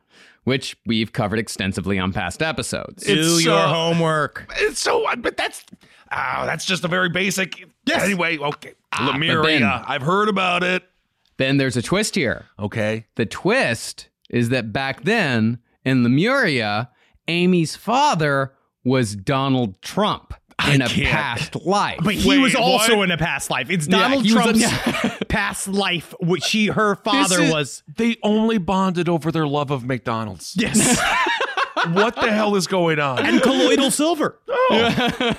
which we've covered extensively on past episodes. Do It's your so- homework. It's so, but that's, oh, that's just a very basic. Yes. Anyway, okay. Ah, but Lemuria. then- I've heard about it. then there's a twist here. Okay. The twist is that back then in Lemuria, Amy's father was Donald Trump in a can't. past life. But he Wait, was also what? in a past life. It's Yeah, Donald he was a- Trump's past life, which she her This father is- was. They only bonded over their love of McDonald's. Yes, what the hell is going on? and colloidal silver. Oh.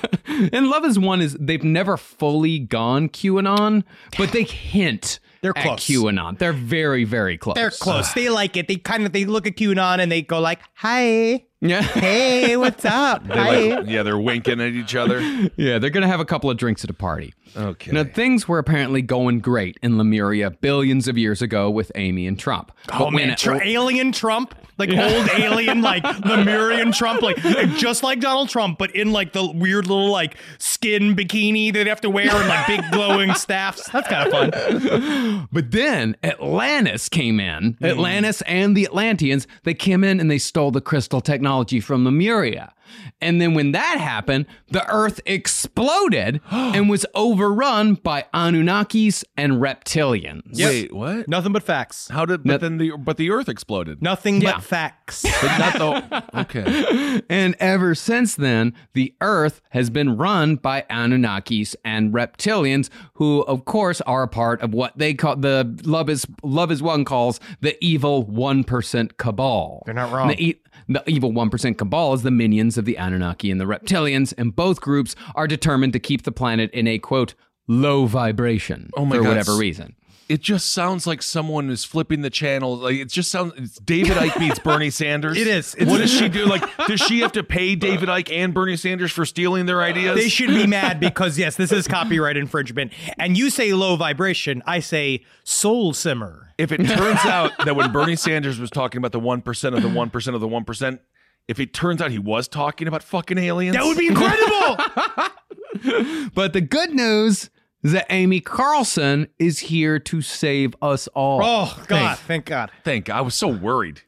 and Love Has Won is they've never fully gone QAnon, but they hint They're at close. QAnon. They're very, very close. They're close. they like it. They kind of they look at QAnon and they go like, "Hi, Yeah. hey, what's up? They Hi." like, yeah, they're winking at each other. yeah, they're going to have a couple of drinks at a party. Okay. Now, things were apparently going great in Lemuria billions of years ago with Amy and Trump. Oh But when man, it- Tr- alien Trump, like old alien, like Lemurian Trump, like just like Donald Trump, but in like the weird little like skin bikini they'd have to wear and like big glowing staffs. That's kind of fun. But then Atlantis came in. Hmm. Atlantis and the Atlanteans, they came in and they stole the crystal technology from Lemuria. And then when that happened, the earth exploded and was overrun by Anunnakis and reptilians. Wait, what? Nothing but facts. How did? But then the but the Earth exploded. Nothing Yeah. but facts. But not the. Okay. And ever since then, the earth has been run by Anunnakis and reptilians, who, of course, are a part of what they call the Love is Love Has Won calls the evil 1% cabal. They're not wrong. The, e- the evil 1% cabal is the minions of the Anunnaki and the reptilians, and both groups are determined to keep the planet in a quote, low vibration Oh for God. whatever reason. It just sounds like someone is flipping the channel. Like it just sounds. It's David Icke beats Bernie Sanders. It is. It's- what does she do? Like, does she have to pay David Icke and Bernie Sanders for stealing their ideas? They should be mad because yes, this is copyright infringement. And you say low vibration, I say soul simmer. if it turns out that when Bernie Sanders was talking about the one percent of the one percent of the one percent, if it turns out he was talking about fucking aliens, That would be incredible. But the good news is that Amy Carlson is here to save us all. oh God, thank God. Thank. God! I was so worried.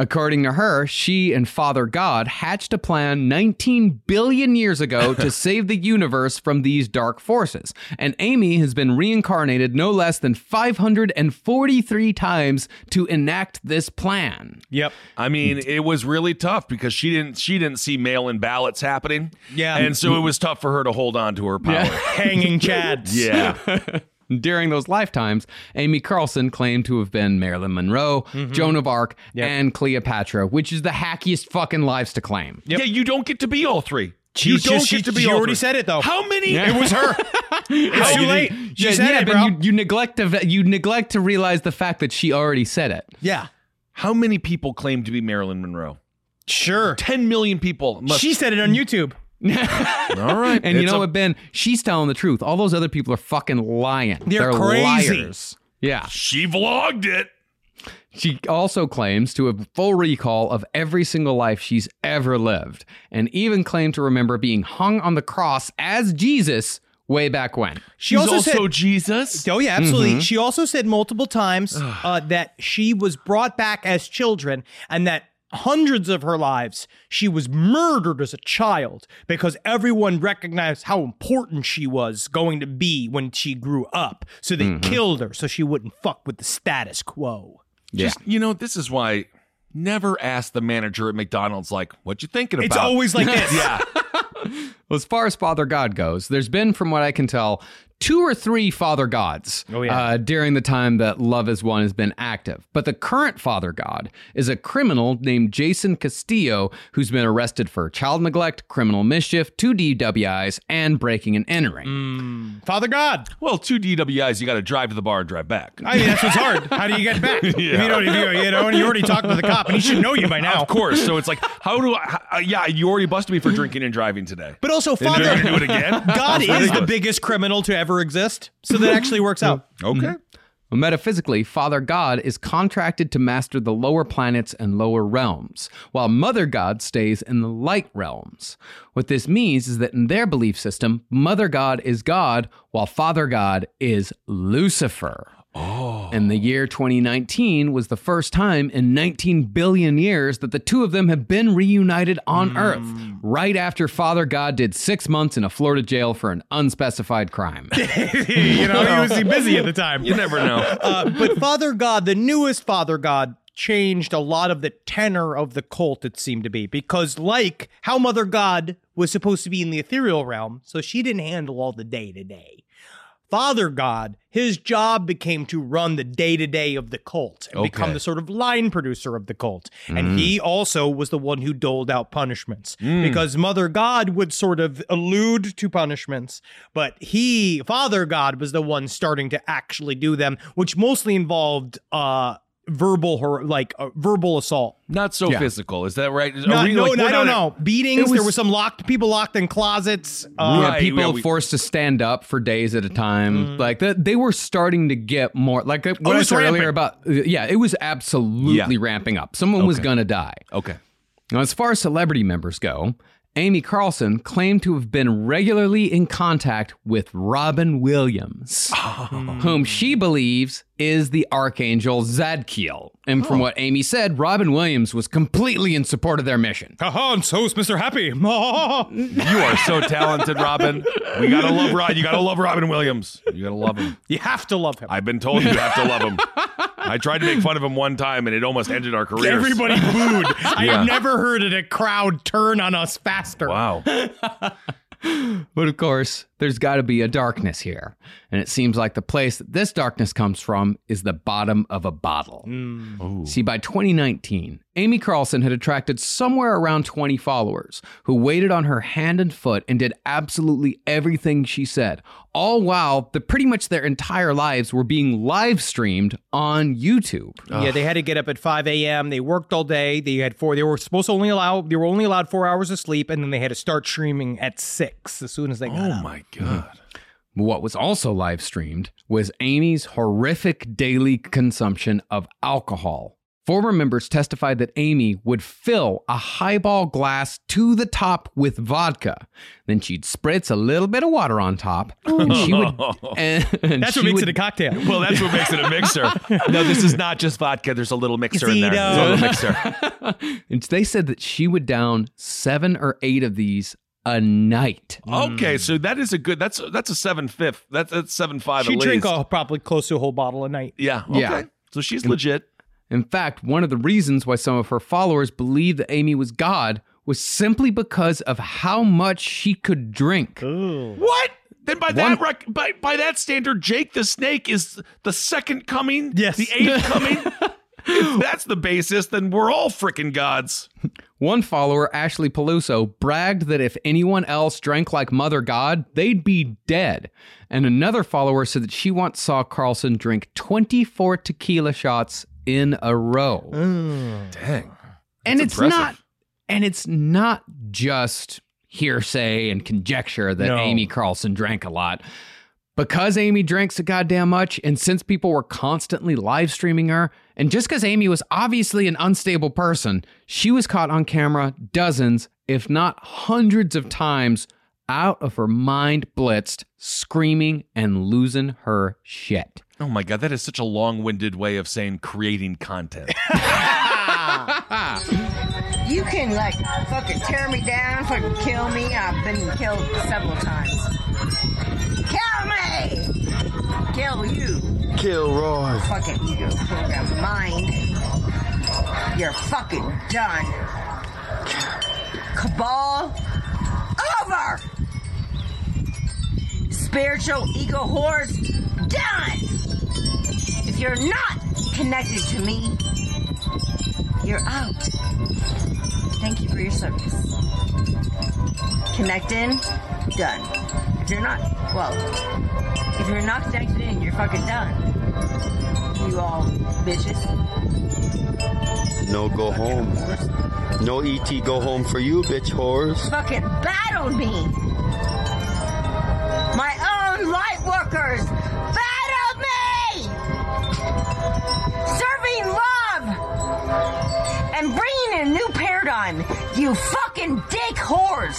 According to her, she and Father God hatched a plan 19 billion years ago to save the universe from these dark forces. And Amy has been reincarnated no less than 543 times to enact this plan. Yep. I mean, it was really tough because she didn't she didn't see mail-in ballots happening. Yeah. And so it was tough for her to hold on to her power. Hanging chads. Yeah. During those lifetimes, Amy Carlson claimed to have been Marilyn Monroe, mm-hmm. Joan of Arc, and Cleopatra, which is the hackiest fucking lives to claim. Yeah, you don't get to be all three. She you don't just- get to be she already three. said it, though. How many? It was her. It's too late. She yeah, said yeah, it, but bro. you, you neglect to you neglect to realize the fact that she already said it. yeah. How many people claim to be Marilyn Monroe? Sure. 10 million people. Must, She said it on mm. YouTube. all right. And you know a- what, Ben? She's telling the truth. All those other people are fucking lying. They're crazy. liars. Yeah. She vlogged it. She also claims to have full recall of every single life she's ever lived, and even claimed to remember being hung on the cross as Jesus way back when. She She's also, also, said, Jesus. Oh yeah, absolutely. She also said multiple times uh, that she was brought back as children, and that hundreds of her lives she was murdered as a child because everyone recognized how important she was going to be when she grew up. So they mm-hmm. killed her so she wouldn't fuck with the status quo. Just, you know, this is why never ask the manager at McDonald's, like, what you thinking about? It's always like this. yeah. Well, as far as Father God goes, there's been, from what I can tell, two or three Father Gods Oh, yeah. uh, during the time that Love Has Won has been active. But the current Father God is a criminal named Jason Castillo who's been arrested for child neglect, criminal mischief, two DWIs, and breaking and entering. Father God. Well, two DWIs, you got to drive to the bar and drive back. I mean, that's what's hard. How do you get back? If you don't, if you, you know, and you already talked to the cop, and he should know you by now. Of course. So it's like, how do I? How, uh, yeah, you already busted me for drinking and driving today. But also, Father do it again? God That's is the biggest criminal to ever exist, so that actually works out. Okay. Mm-hmm. Well, Metaphysically, Father God is contracted to master the lower planets and lower realms, while Mother God stays in the light realms. What this means is that in their belief system, Mother God is God, while Father God is Lucifer. Oh. And the year 2019 was the first time in 19 billion years that the two of them have been reunited on Earth, right after Father God did six months in a Florida jail for an unspecified crime. you know, he was busy at the time. You never know. Uh, but Father God, the newest Father God, changed a lot of the tenor of the cult, it seemed to be. Because, like how Mother God was supposed to be in the ethereal realm, so she didn't handle all the day to day. Father God, his job became to run the day to day of the cult and become the sort of line producer of the cult. And he also was the one who doled out punishments. Because Mother God would sort of allude to punishments, but he, Father God, was the one starting to actually do them, which mostly involved uh verbal hor- like uh, verbal assault. Not so Yeah. physical. Is that right? Are No, we, no, like, no, I don't not- know. Beatings. It there was- were some locked people locked in closets. yeah, Uh, Right, people yeah, we- forced to stand up for days at a time. Like that, they were starting to get more. Like uh, what I was said earlier rampant. about, uh, yeah, it was absolutely Yeah. ramping up. Someone was gonna die. Okay. Now, as far as celebrity members go, Amy Carlson claimed to have been regularly in contact with Robin Williams, oh. whom she believes is the Archangel Zadkiel. And from oh. what Amy said, Robin Williams was completely in support of their mission. Haha, and so's Mr. Happy. You are so talented, Robin. We gotta love Robin. You gotta love Robin Williams. You gotta love him. you have to love him. I've been told you have to love him. I tried to make fun of him one time, and it almost ended our careers. Everybody booed. I have never heard a crowd turn on us faster. Wow. But of course, there's got to be a darkness here. And it seems like the place that this darkness comes from is the bottom of a bottle. Mm. See, by 2019, Amy Carlson had attracted somewhere around 20 followers who waited on her hand and foot and did absolutely everything she said, all while the, pretty much their entire lives were being live streamed on YouTube. Yeah, they had to get up at 5 a.m. They worked all day. They had four. They were supposed to only allow. They were only allowed four hours of sleep, and then they had to start streaming at six as soon as they got Oh up. my Mm-hmm. god. What was also live streamed was Amy's horrific daily consumption of alcohol Former members testified that Amy would fill a highball glass to the top with vodka. Then she'd spritz a little bit of water on top. And she would. Oh. And, and That's she what makes would- it a cocktail. Well, that's what makes it a mixer. No, this is not just vodka. There's a little mixer in there. There's a little mixer. And they said that she would down seven or eight of these a night. Okay, so that is a good. That's that's a seven fifth. That's that's seven five. She at drink least. a, probably close to a whole bottle a night. Yeah. Okay. Yeah. So she's legit. In fact, one of the reasons why some of her followers believed that Amy was God was simply because of how much she could drink. What? Then by that rec- by by that standard, Jake the Snake is the second coming. Yes. The eighth coming. if that's the basis, then we're all freaking gods. One follower, Ashley Peluso, bragged that if anyone else drank like Mother God, they'd be dead. And another follower said that she once saw Carlson drink 24 tequila shots in a row. Dang. and That's it's impressive. not and it's not just hearsay and conjecture that No. Amy Carlson drank a lot. Because Amy drank so goddamn much, and since people were constantly live streaming her, and just because Amy was obviously an unstable person, she was caught on camera dozens, if not hundreds of times, out of her mind blitzed, screaming and losing her shit. Oh my god, that is such a long-winded way of saying creating content. You can like fucking tear me down, fucking kill me. I've been killed several times. Kill you. Kill Roy. Fucking ego program mind. You're fucking done. Cabal over. Spiritual ego whores done. If you're not connected to me, you're out. Thank you for your service. Connect in, done. If you're not, well, if you're not connected in, you're fucking done. You all bitches. No go home. No ET go home for you, bitch whores. Fucking battled me. My own light workers battled me. Serving love and bringing a new paradigm. You fucking dick whores.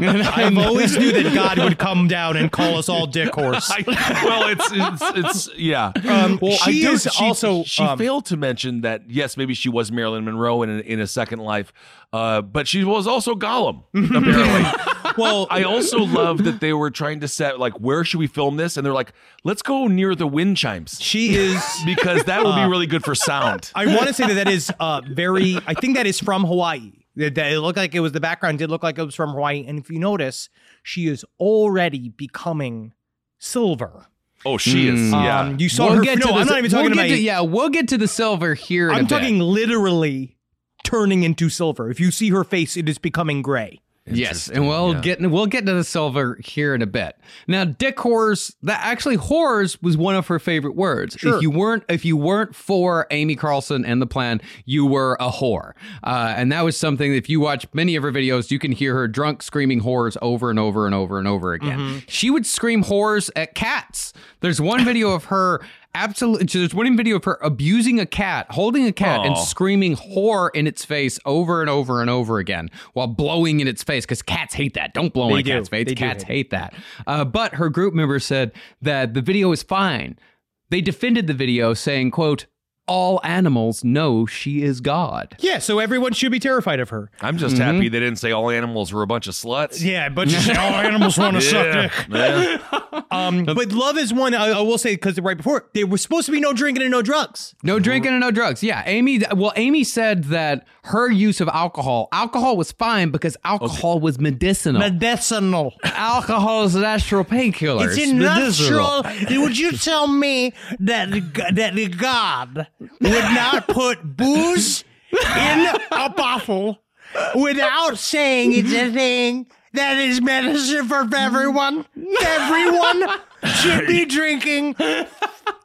I've always knew that God would come down and call us all dick horse. I- well, it's it's, it's yeah. Um, well, she I do- is she- also, She um, failed to mention that yes, maybe she was Marilyn Monroe in a, in a second life, uh, but she was also Gollum. Apparently. well, I also love that they were trying to set like where should we film this, and they're like, let's go near the wind chimes. She is because that will Uh, be really good for sound. I want to say that that is uh, very. I think that is from Hawaii. That that it looked like it was the background did look like it was from Hawaii, and if you notice, she is already becoming silver. Oh, she is. Um, Yeah, you saw We'll her. get no, to the- I'm not even talking we'll about. to- yeah, we'll get to the silver here. In a I'm bit. talking literally turning into silver. If you see her face, it is becoming gray. Yes, and we'll get we'll get to the silver here in a bit. Now, dick horrors that actually horrors was one of her favorite words. Sure. If you weren't if you weren't for Amy Carlson and the plan, you were a whore, uh, and that was something. If you watch many of her videos, you can hear her drunk screaming horrors over and over and over and over again. Mm-hmm. She would scream horrors at cats. There's one video of her. Absolutely. There's one video of her abusing a cat, holding a cat, and screaming horror in its face over and over and over again while blowing in its face because cats hate that. Don't blow They in a do. cat's face. They Cats hate hate that. Uh, but her group members said that the video is fine. They defended the video, saying, "quote All animals know she is God." Yeah, so everyone should be terrified of her. I'm just Mm-hmm. happy they didn't say all animals were a bunch of sluts. Yeah, but just all animals want to suck dick. yeah. Um, but Love Has Won. I, I will say because right before there was supposed to be no drinking and no drugs. No drinking and no drugs. Yeah, Amy. Well, Amy said that her use of alcohol, alcohol was fine because alcohol was medicinal. Medicinal. alcohol is a natural painkiller. It's a natural. Would you tell me that that the God would not put booze in a bottle without saying it's a thing that is medicine for everyone? Everyone should be drinking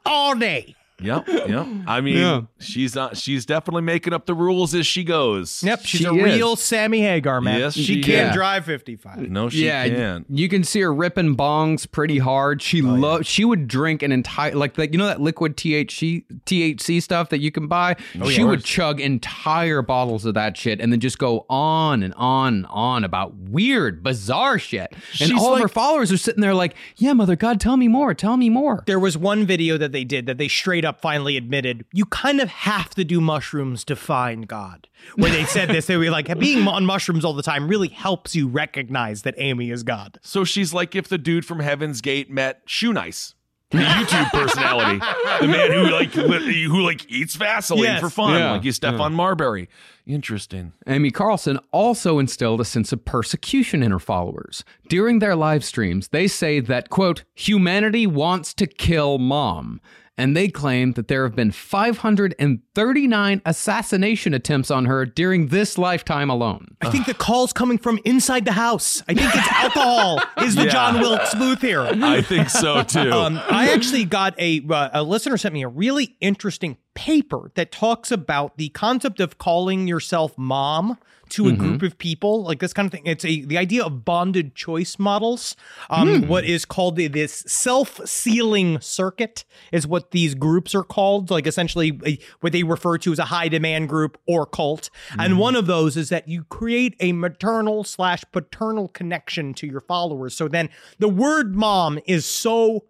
all day. Yep, yep. I mean, Yeah. she's not. She's definitely making up the rules as she goes. Yep, she's She a is. real Sammy Hagar, man. Yes, she, she can't drive 55. No, she yeah, can't. you can see her ripping bongs pretty hard. She Oh, love. She would drink an entire like that. You know that liquid THC THC stuff that you can buy. Oh, she yeah. would chug entire bottles of that shit and then just go on and on and on about weird, bizarre shit. And She's all of her followers are sitting there like, "Yeah, mother God, tell me more. Tell me more." There was one video that they did that they straight up finally admitted you kind of have to do mushrooms to find God. Where they said this, they were like, being on mushrooms all the time really helps you recognize that Amy is God. So she's like if the dude from Heaven's Gate met Shoenice, the YouTube personality, the man who like who like eats Vaseline Yes. for fun, Yeah. like he's Stephon Marbury. Interesting. Amy Carlson also instilled a sense of persecution in her followers. During their live streams, they say that, quote, humanity wants to kill mom. And they claim that there have been 539 assassination attempts on her during this lifetime alone. I think the call's coming from inside the house. I think it's alcohol is the Yeah. John Wilkes Booth here. I think so too. Um, I actually got a uh, a listener sent me a really interesting paper that talks about the concept of calling yourself mom to a group of people, like this kind of thing. It's a the idea of bonded choice models. Um, What is called the, this self sealing circuit is what these groups are called. Like essentially, a, what they refer to as a high demand group or cult. And one of those is that you create a maternal slash paternal connection to your followers. So then the word mom is so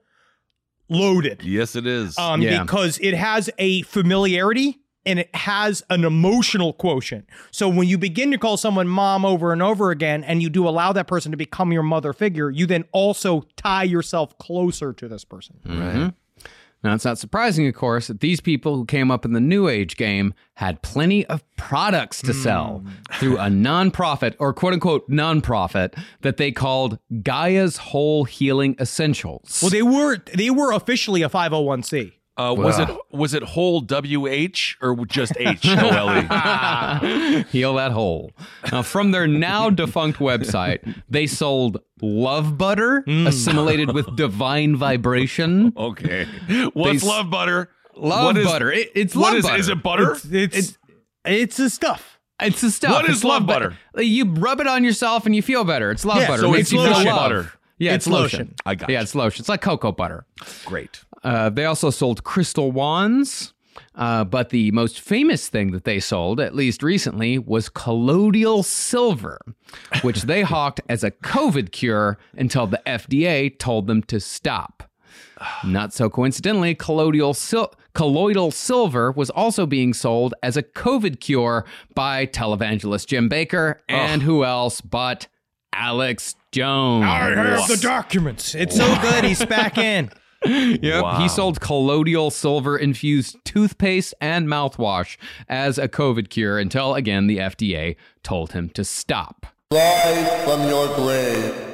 loaded yes, it is. um, Yeah. because it has a familiarity and it has an emotional quotient. So when you begin to call someone mom over and over again, and you do allow that person to become your mother figure, you then also tie yourself closer to this person. Right. Now, it's not surprising, of course, that these people who came up in the New Age game had plenty of products to sell mm. through a nonprofit or quote unquote nonprofit that they called Gaia's Whole Healing Essentials. Well, they were they were officially a 501c. Uh, was Wow. it was it whole W H or just H O L E? Heal that hole. Now, from their now defunct website, they sold love butter assimilated with divine vibration. Okay, what's They love butter? Love What is- butter. It- it's love is- butter. Is it butter? It's it's it's the stuff. It's the stuff. What It's is love but- butter? You rub it on yourself and you feel better. It's love Yeah, butter. so It it's you lotion love. butter. Yeah, It's it's, lotion. lotion. I got it. Yeah, you. it's lotion. It's like cocoa butter. Great. Uh, they also sold crystal wands. Uh, but the most famous thing that they sold, at least recently, was colloidal silver, which they hawked as a COVID cure until the FDA told them to stop. Not so coincidentally, colloidal, sil- colloidal silver was also being sold as a COVID cure by televangelist Jim Bakker and who else but Alex Jones. I have the documents. It's so good. He's back in. Yep. Wow. He sold colloidal silver infused toothpaste and mouthwash as a COVID cure until, again, the FDA told him to stop. Rise from your grave.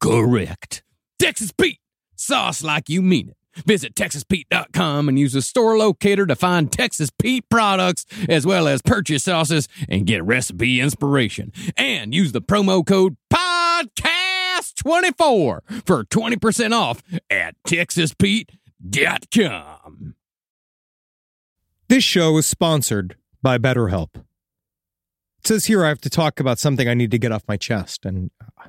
correct. Texas Pete, sauce like you mean it. Visit TexasPete.com and use the store locator to find Texas Pete products as well as purchase sauces and get recipe inspiration. And use the promo code PODCAST24 for 20% off at TexasPete.com. This show is sponsored by BetterHelp. It says here I have to talk about something I need to get off my chest, and uh,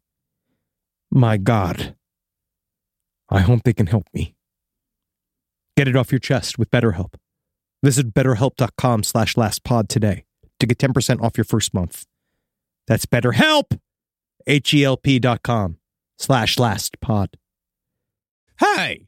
My God. I hope they can help me. Get it off your chest with BetterHelp. Visit betterhelp.com slash lastpod today to get 10% off your first month. That's BetterHelp! H-E-L-P dot com slash lastpod. Hey,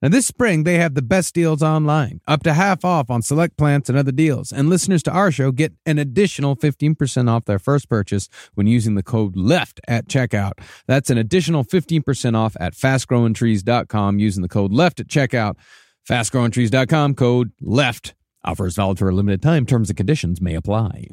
Now, this spring, they have the best deals online, up to half off on select plants and other deals. And listeners to our show get an additional 15% off their first purchase when using the code LEFT at checkout. That's an additional 15% off at fastgrowingtrees.com using the code LEFT at checkout. Fastgrowingtrees.com, code LEFT. Offers valid for a limited time. Terms and conditions may apply.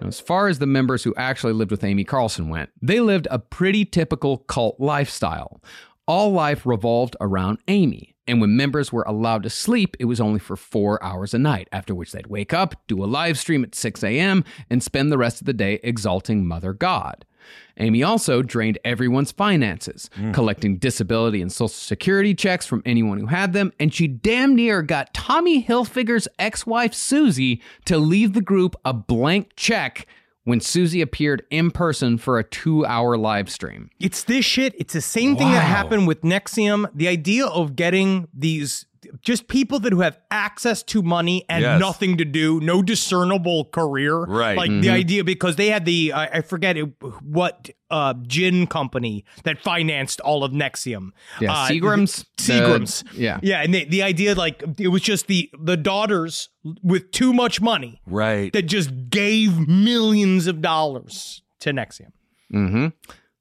Now, as far as the members who actually lived with Amy Carlson went, they lived a pretty typical cult lifestyle. All life revolved around Amy, and when members were allowed to sleep, it was only for four hours a night, after which they'd wake up, do a live stream at 6 a.m., and spend the rest of the day exalting Mother God. Amy also drained everyone's finances, mm. collecting disability and social security checks from anyone who had them, and she damn near got Tommy Hilfiger's ex wife Susie to leave the group a blank check when Susie appeared in person for a two hour live stream. It's this shit. It's the same thing that happened with NXIVM. The idea of getting these just people that who have access to money and Yes. nothing to do, no discernible career. Right. Like the idea because they had the I, I forget it, what uh gin company that financed all of NXIVM. Yeah, Uh, Seagram's. Seagram's. The- yeah. Yeah, and the, the idea like it was just the the daughters with too much money Right. that just gave millions of dollars to NXIVM. Mm-hmm.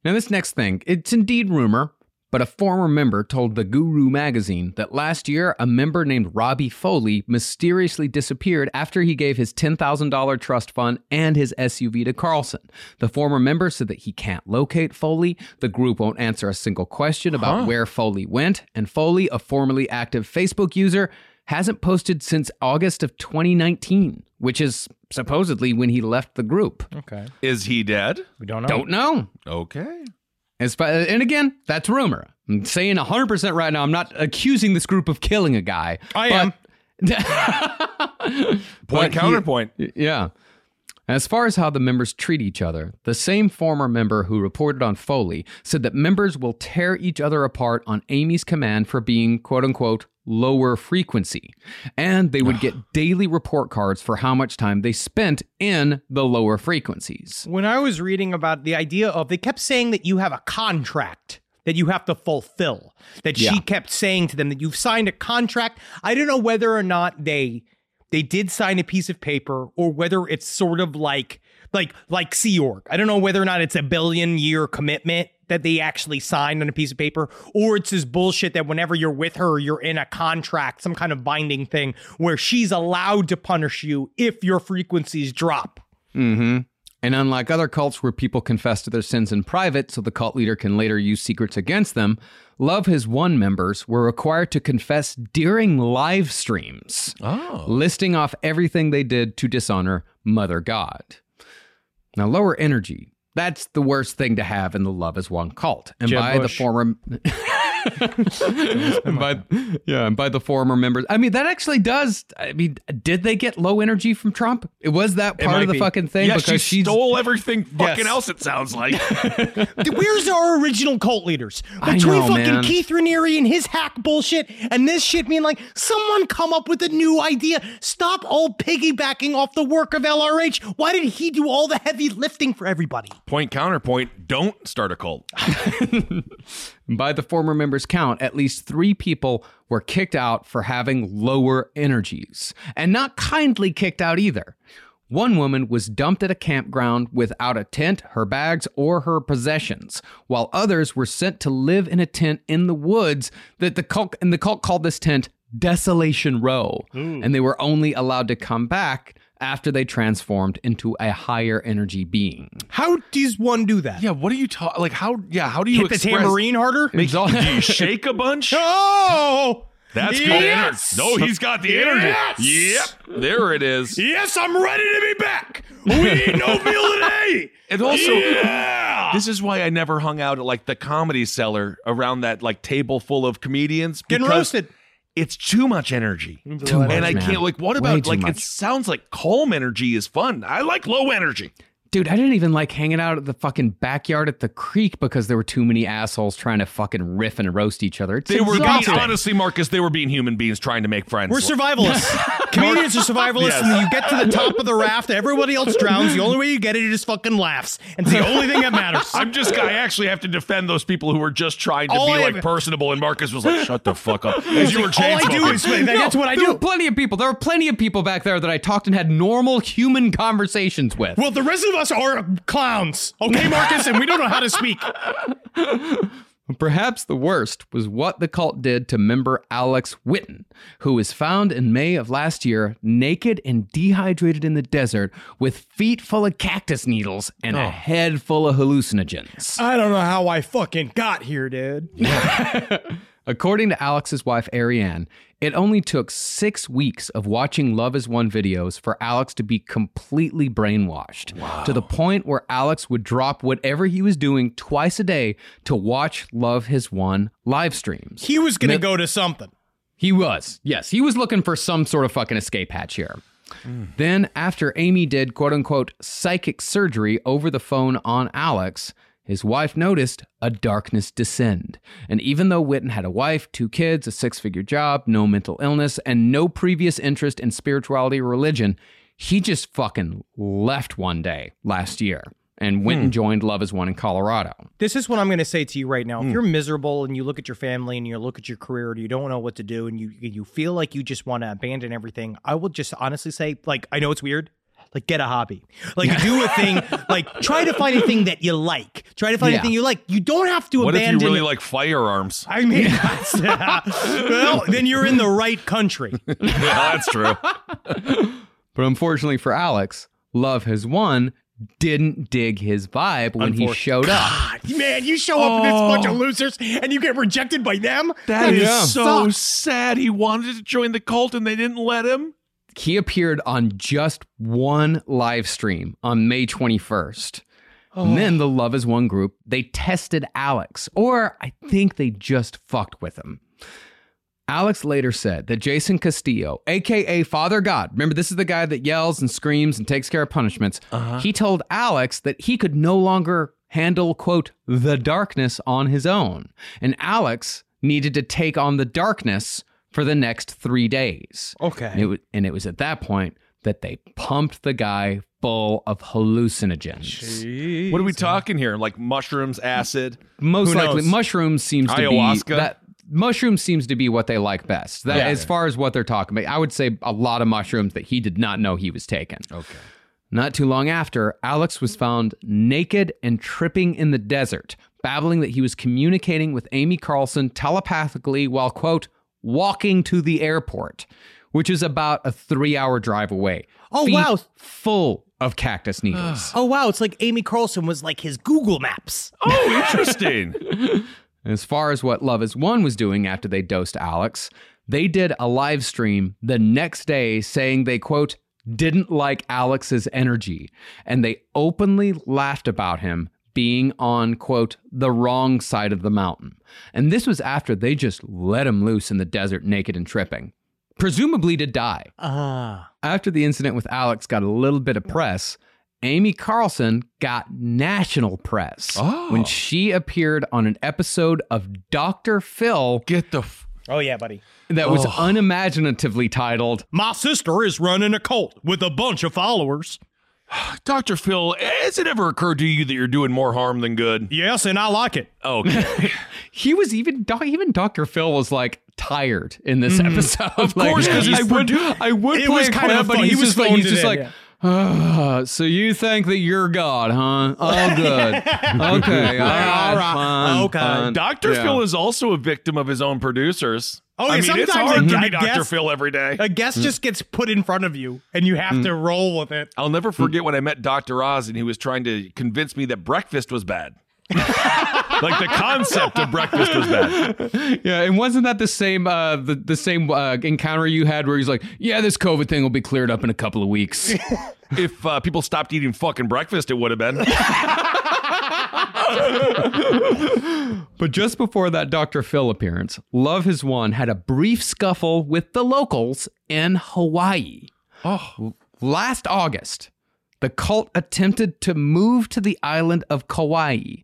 Now, this next thing, it's indeed rumor, but a former member told the Guru magazine that last year a member named Robbie Foley mysteriously disappeared after he gave his $10,000 trust fund and his SUV to Carlson. The former member said that he can't locate Foley, the group won't answer a single question about where Foley went, and Foley, a formerly active Facebook user, hasn't posted since August of 2019, which is supposedly when he left the group. Okay. Is he dead? We don't know. Don't know. Okay. Far, uh, and again, that's rumor. I'm saying 100% right now. I'm not accusing this group of killing a guy. I am. Point Point counterpoint. Yeah. As far as how the members treat each other, the same former member who reported on Foley said that members will tear each other apart on Amy's command for being, quote unquote, lower frequency. And they would get daily report cards for how much time they spent in the lower frequencies. When I was reading about the idea of, they kept saying that you have a contract that you have to fulfill. That she kept saying to them that you've signed a contract. I don't know whether or not they they did sign a piece of paper or whether it's sort of like like like Sea Org. I don't know whether or not it's a billion year commitment that they actually signed on a piece of paper, or it's this bullshit that whenever you're with her, you're in a contract, some kind of binding thing where she's allowed to punish you if your frequencies drop. hmm And unlike other cults where people confess to their sins in private so the cult leader can later use secrets against them, Love Has Won members were required to confess during live streams, Oh. listing off everything they did to dishonor Mother God. Now, lower energy. That's the worst thing to have in the Love Is One cult. And Jeb by Bush. the former and by yeah, and by the former members. I mean, that actually does. I mean, did they get low energy from Trump? It was that part of the be. fucking thing Yeah, she because she's stole everything fucking Yes. else, it sounds like. Where's our original cult leaders? I Between know, fucking man. Keith Raniere and his hack bullshit and this shit being like, someone come up with a new idea. Stop all piggybacking off the work of LRH. Why did he do all the heavy lifting for everybody? Point counterpoint, don't start a cult. By the former members' count, at least three people were kicked out for having lower energies, and not kindly kicked out either. One woman was dumped at a campground without a tent, her bags, or her possessions, while others were sent to live in a tent in the woods that the cult and the cult called this tent Desolation Row, and they were only allowed to come back after they transformed into a higher energy being. How does one do that? Yeah, what are you talking? Like how? Yeah, how do you Hit the express- tambourine harder? Make, do you shake a bunch? Oh! That's good Yes! energy. No, he's got the energy. Yes! Yep, there it is. Yes, I'm ready to be back. We ain't no meal today. And also, Yeah! this is why I never hung out at like the comedy cellar around that like table full of comedians. Getting roasted. It's too much energy. Too much, and I man. can't like what about too like it sounds like calm energy is fun. I like low energy. Dude, I didn't even like hanging out at the fucking backyard at the creek because there were too many assholes trying to fucking riff and roast each other. It's They were being honestly, Marcus, they were being human beings trying to make friends. We're survivalists. Comedians are survivalists, Yes. and you get to the top of the raft. Everybody else drowns. The only way you get it is just fucking laughs. And it's the only thing that matters. I'm just I actually have to defend those people who were just trying to All be I like have- personable and Marcus was like, shut the fuck up. As you were All I do is smoking. that's what I there do. were plenty of people. There were plenty of people back there that I talked and had normal human conversations with. Well, the rest of us are clowns, okay, Marcus, and we don't know how to speak. Perhaps the worst was what the cult did to member Alex Witten, who was found in May of last year naked and dehydrated in the desert with feet full of cactus needles and a oh. head full of hallucinogens. I don't know how I fucking got here, dude. According to Alex's wife, Ariane, it only took six weeks of watching Love is One videos for Alex to be completely brainwashed to the point where Alex would drop whatever he was doing twice a day to watch Love Has One live streams. He was gonna Mi- go to something. He was. Yes, he was looking for some sort of fucking escape hatch here. Hmm. Then, after Amy did quote unquote psychic surgery over the phone on Alex, his wife noticed a darkness descend. And even though Witten had a wife, two kids, a six figure job, no mental illness, and no previous interest in spirituality or religion, he just fucking left one day last year and went and hmm. joined Love is One in Colorado. This is what I'm going to say to you right now. If hmm. you're miserable and you look at your family and you look at your career and you don't know what to do and you you feel like you just want to abandon everything, I will just honestly say, like, I know it's weird. Like, get a hobby. Like, do a thing. Like, try to find a thing that you like. Try to find Yeah. a thing you like. You don't have to abandon What if abandon. you really like firearms? I mean, that's- well, then you're in the right country. yeah, that's true. But unfortunately for Alex, Love Has Won didn't dig his vibe when he Unfor- showed up. God, man, you show up with this bunch of oh. losers and you get rejected by them. That is Yeah. so Sucks. sad. He wanted to join the cult and they didn't let him. He appeared on just one live stream on May 21st. And then oh. the Love Is One group, they tested Alex, or I think they just fucked with him. Alex later said that Jason Castillo, aka Father God, remember this is the guy that yells and screams and takes care of punishments. Uh-huh. He told Alex that he could no longer handle, quote, the darkness on his own. And Alex needed to take on the darkness for the next three days. Okay. And it, wa- and it was at that point that they pumped the guy full of hallucinogens. What are we talking here? Like mushrooms, acid? Most Who likely, knows? mushrooms seems to Ayahuasca? be that. Mushrooms seems to be what they like best. That, Yeah. as far as what they're talking about, I would say a lot of mushrooms that he did not know he was taking. Okay. Not too long after, Alex was found naked and tripping in the desert, babbling that he was communicating with Amy Carlson telepathically while, quote, walking to the airport, which is about a three hour drive away. Oh, Feet wow. Full of cactus needles. Oh wow, it's like Amy Carlson was like his Google Maps. Oh, interesting. As far as what Love is One was doing after they dosed Alex, they did a live stream the next day saying they, quote, didn't like Alex's energy. And they openly laughed about him being on, quote, the wrong side of the mountain. And this was after they just let him loose in the desert naked and tripping, presumably to die. Ah. After the incident with Alex got a little bit of press, Amy Carlson got national press when she appeared on an episode of Dr. Phil. Get the. F- Oh yeah, buddy. that was unimaginatively titled My sister is running a cult with a bunch of followers. Dr. Phil, has it ever occurred to you that you're doing more harm than good? Yes, and I like it. Okay. He was even even Dr. Phil was like tired in this mm. episode. Of course, 'cause he's I would I would It play was kind of clip, but He was just like he's just in, like. yeah. "Ah, so you think that you're God, huh? Oh, good. Okay, all right, All right, fine, okay. fine. Dr. Yeah. Phil is also a victim of his own producers. Oh, I yeah, mean, it's sometimes hard a to be Dr. Phil every day. A guest just gets put in front of you, and you have to roll with it. I'll never forget when I met Dr. Oz and he was trying to convince me that breakfast was bad. like the concept of breakfast was bad. Yeah, and wasn't that the same uh the, the same uh, encounter you had where he's like, "Yeah, this COVID thing will be cleared up in a couple of weeks." If uh, people stopped eating fucking breakfast, it would have been. but just before that Dr. Phil appearance, Love Has Won had a brief scuffle with the locals in Hawaii. Oh, last August, the cult attempted to move to the island of Kauai.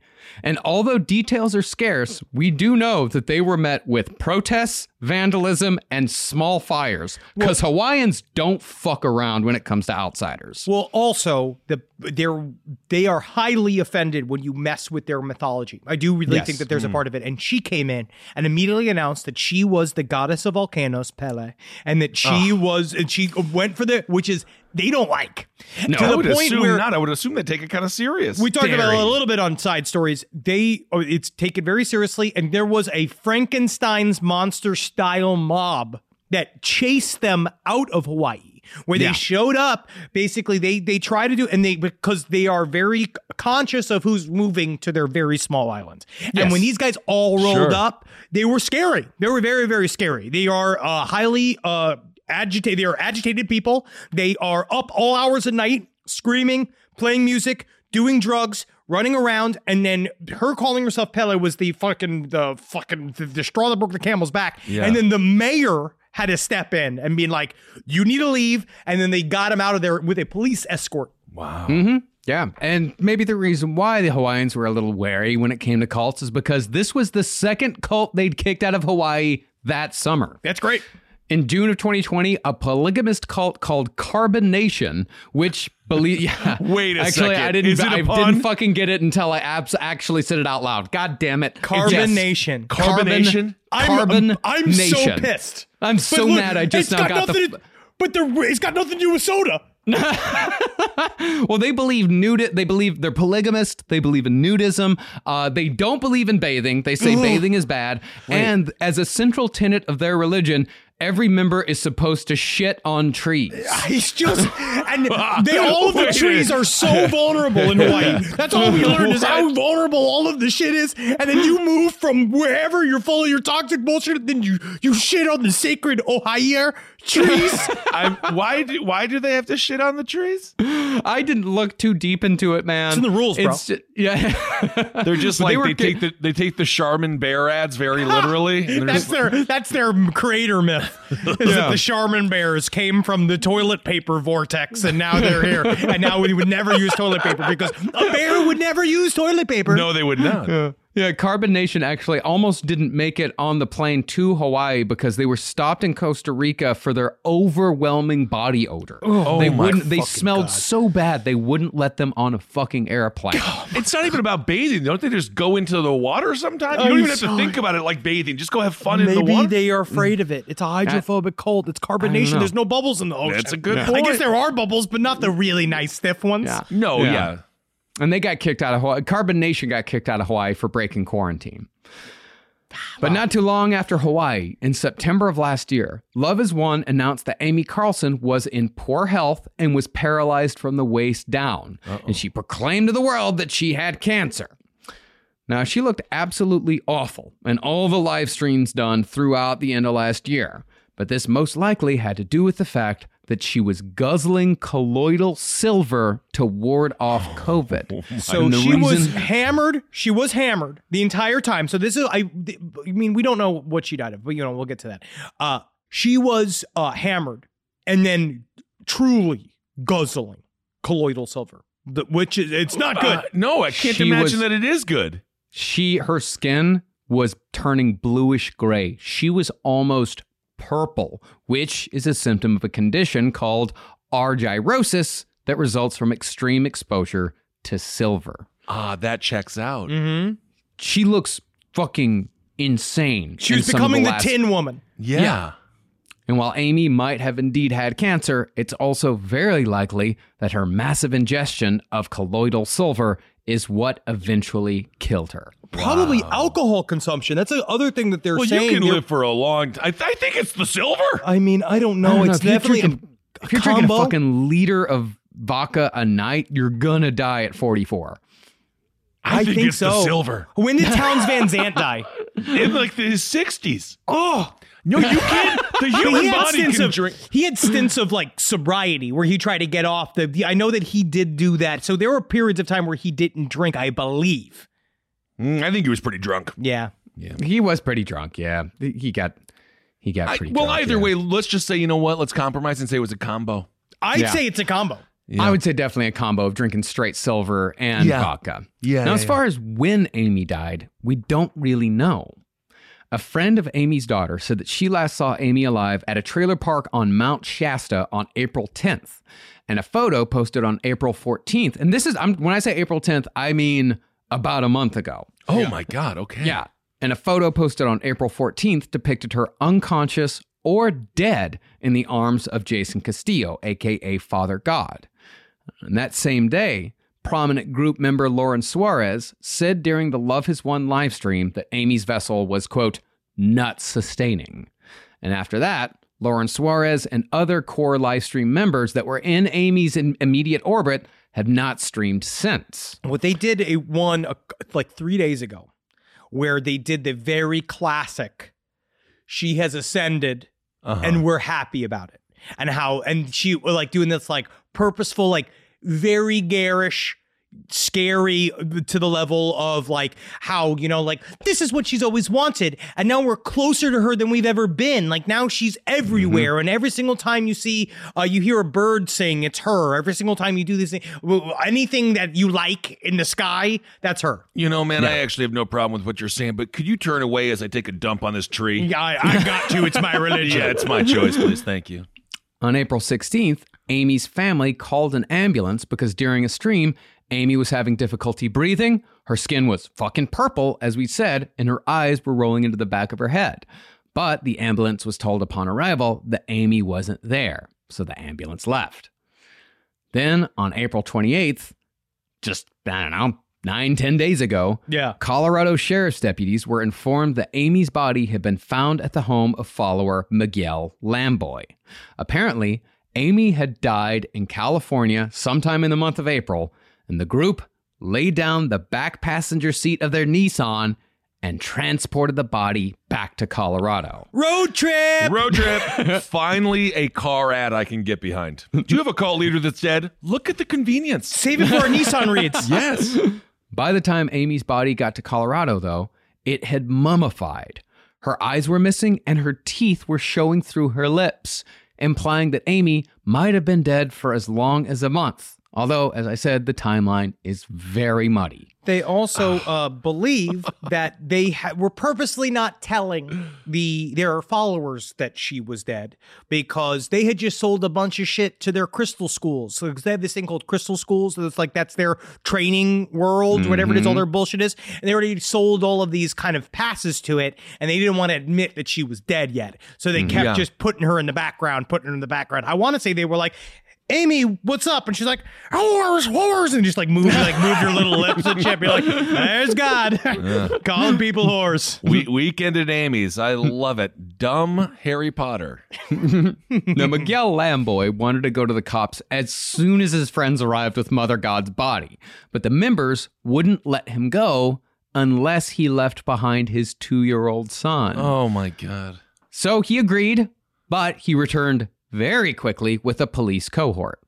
And although details are scarce, we do know that they were met with protests, vandalism, and small fires. Because Hawaiians don't fuck around when it comes to outsiders. Well, also the they're they are highly offended when you mess with their mythology. I do really Yes. think that there's a mm. part of it. And she came in and immediately announced that she was the goddess of volcanoes, Pele, and that she was and she went for the which is they don't like. No, to I would point assume where not. I would assume they take it kind of serious. we talked about it a little bit on side stories. They oh, it's taken very seriously, and there was a Frankenstein's monster style mob that chased them out of Hawaii, where they Yeah. showed up. Basically, they they try to do, and they because they are very conscious of who's moving to their very small island. And when these guys all rolled Sure. up, they were scary. They were very very scary. They are uh, highly uh, agitated. They are agitated people. They are up all hours of night, screaming, playing music, doing drugs, running around, and then her calling herself Pele was the fucking the fucking the, the straw that broke the camel's back. Yeah. And then the mayor had to step in and be like, "You need to leave." And then they got him out of there with a police escort. wow. Mm-hmm. Yeah. And maybe the reason why the Hawaiians were a little wary when it came to cults is because this was the second cult they'd kicked out of Hawaii that summer. That's great. In June of 2020, a polygamist cult called Carbon Nation, which believe yeah. Wait a actually, second. I didn't Is it a I didn't fucking get it until I abs- actually said it out loud. God damn it. Carbon Yes. Nation. Carbonation? I'm, I'm so Nation. pissed. I'm so look, mad I just now got got the to- but it's got nothing to do with soda. Well, they believe nude. They believe they're polygamist. They believe in nudism. Uh, they don't believe in bathing. They say bathing is bad. And as a central tenet of their religion, every member is supposed to shit on trees. He's just and they all of the trees are so vulnerable in Hawaii. That's all we learned is how vulnerable all of the shit is. And then you move from wherever you're full of your toxic bullshit, then you you shit on the sacred Ohio trees. I'm, why do why do they have to shit on the trees? I didn't look too deep into it, man. It's in the rules, bro. It's yeah. They're just like they they, take the they take the Charmin bear ads very literally. and That's just- their that's their creator myth. Is that the Charmin bears came from the toilet paper vortex and now they're here. And now we would never use toilet paper because a bear would never use toilet paper. no, they would not. Yeah, Carbon Nation actually almost didn't make it on the plane to Hawaii because they were stopped in Costa Rica for their overwhelming body odor. Oh, they my wouldn't. They smelled God. so bad they wouldn't let them on a fucking airplane. It's not even about bathing. Don't they just go into the water sometimes? You I'm don't even have to think about it like bathing. Just go have fun in the water. Maybe they are afraid of it. It's a hydrophobic cold. It's carbonation. There's no bubbles in the ocean. That's a good I point. I guess there are bubbles, but not the really nice stiff ones. Yeah. No, Yeah. yeah. And they got kicked out of Hawaii. Carbon Nation got kicked out of Hawaii for breaking quarantine. But not too long after Hawaii, in September of last year, Love is One announced that Amy Carlson was in poor health and was paralyzed from the waist down. And she proclaimed to the world that she had cancer. Now, she looked absolutely awful in all the live streams done throughout the end of last year. But this most likely had to do with the fact that she was guzzling colloidal silver to ward off COVID. So she was hammered. She was hammered the entire time. So this is I. I mean, we don't know what she died of, but you know we'll get to that. Uh, she was uh, hammered and then truly guzzling colloidal silver, which is it's not good. Uh, no, I can't She imagine was- that it is good. she her skin was turning bluish gray. She was almost purple, which is a symptom of a condition called argyrosis that results from extreme exposure to silver. Ah, that checks out. mm-hmm. She looks fucking insane. She was some of becoming the, last- Tin Woman. Yeah. Yeah. And while Amy might have indeed had cancer, it's also very likely that her massive ingestion of colloidal silver is what eventually killed her. Probably alcohol consumption. That's the other thing that they're Well, saying. you can They're- live for a long time. I, th- I think it's the silver. I mean, I don't I know. don't know, it's if definitely drinking- a, If you're drinking a combo. fucking liter of vodka a night, you're gonna die at 44. I, think think, it's the so. silver. When did Townes Van Zandt die? In like the 60s. Oh, No, you can't. The human he had body stints can of drink. he had stints of like sobriety where he tried to get off the, the- I know that he did do that. So there were periods of time where he didn't drink. I believe. Mm, I think he was pretty drunk. Yeah. Yeah. He was pretty drunk, yeah. He got he got I- pretty well, drunk, either yeah. way, let's just say, you know what? Let's compromise and say it was a combo. I'd Yeah. say it's a combo. I would say definitely a combo of drinking straight silver and Yeah. vodka. Yeah, Now, yeah, as far as when Amy died, we don't really know. A friend of Amy's daughter said that she last saw Amy alive at a trailer park on Mount Shasta on April 10th, and a photo posted on April 14th. And this is I'm, when I say April 10th, I mean about a month ago. Oh my God. Okay. Yeah. And a photo posted on April 14th depicted her unconscious or dead in the arms of Jason Castillo, aka Father God. And that same day, prominent group member Lauren Suarez said during the Love Has Won live stream that Amy's vessel was, quote, not sustaining. And after that, Lauren Suarez and other core live stream members that were in Amy's in- immediate orbit have not streamed since. What they did a one uh, like three days ago, where they did the very classic. She has ascended, Uh-huh. and we're happy about it, and how and she like doing this like purposeful like very garish scary to the level of like how you know like this is what she's always wanted and now we're closer to her than we've ever been. Like now she's everywhere and every single time you see uh you hear a bird sing it's her. Every single time you do this thing anything that you like in the sky that's her. You know, man, I actually have no problem with what you're saying, but could you turn away as I take a dump on this tree? yeah I, I got to it's my religion. Yeah, it's my choice, please. Thank you. On April 16th, Amy's family called an ambulance because during a stream, Amy was having difficulty breathing. Her skin was fucking purple, as we said, and her eyes were rolling into the back of her head. But the ambulance was told upon arrival that Amy wasn't there, so the ambulance left. Then on April 28th, just, I don't know, nine, ten days ago, Yeah. Colorado sheriff's deputies were informed that Amy's body had been found at the home of follower Miguel Lamboy. Apparently, Amy had died in California sometime in the month of April, and the group laid down the back passenger seat of their Nissan and transported the body back to Colorado. road trip Road trip. Finally, a car ad I can get behind. Do you have a call leader that's dead? Look at the convenience. save it for our nissan reads Yes. By the time Amy's body got to Colorado, though, it had mummified. Her eyes were missing and her teeth were showing through her lips, implying that Amy might have been dead for as long as a month. Although, as I said, the timeline is very muddy. They also uh, believe that they ha- were purposely not telling the their followers that she was dead because they had just sold a bunch of shit to their crystal schools. So they have this thing called crystal schools. So it's like that's their training world, whatever it is, all Mhm. their bullshit is. And they already sold all of these kind of passes to it, and they didn't want to admit that she was dead yet. So they Mhm. kept Yeah. just putting her in the background, putting her in the background. I want to say they were like. Amy, what's up? And she's like, whores, whores, and just like move, like move your little lips and shit. Be like, there's God calling people whores. We- weekend at Amy's. I love it. Dumb Harry Potter. now, Miguel Lamboy wanted to go to the cops as soon as his friends arrived with Mother God's body, but the members wouldn't let him go unless he left behind his two year old son. Oh my God. So he agreed, but he returned very quickly with a police cohort.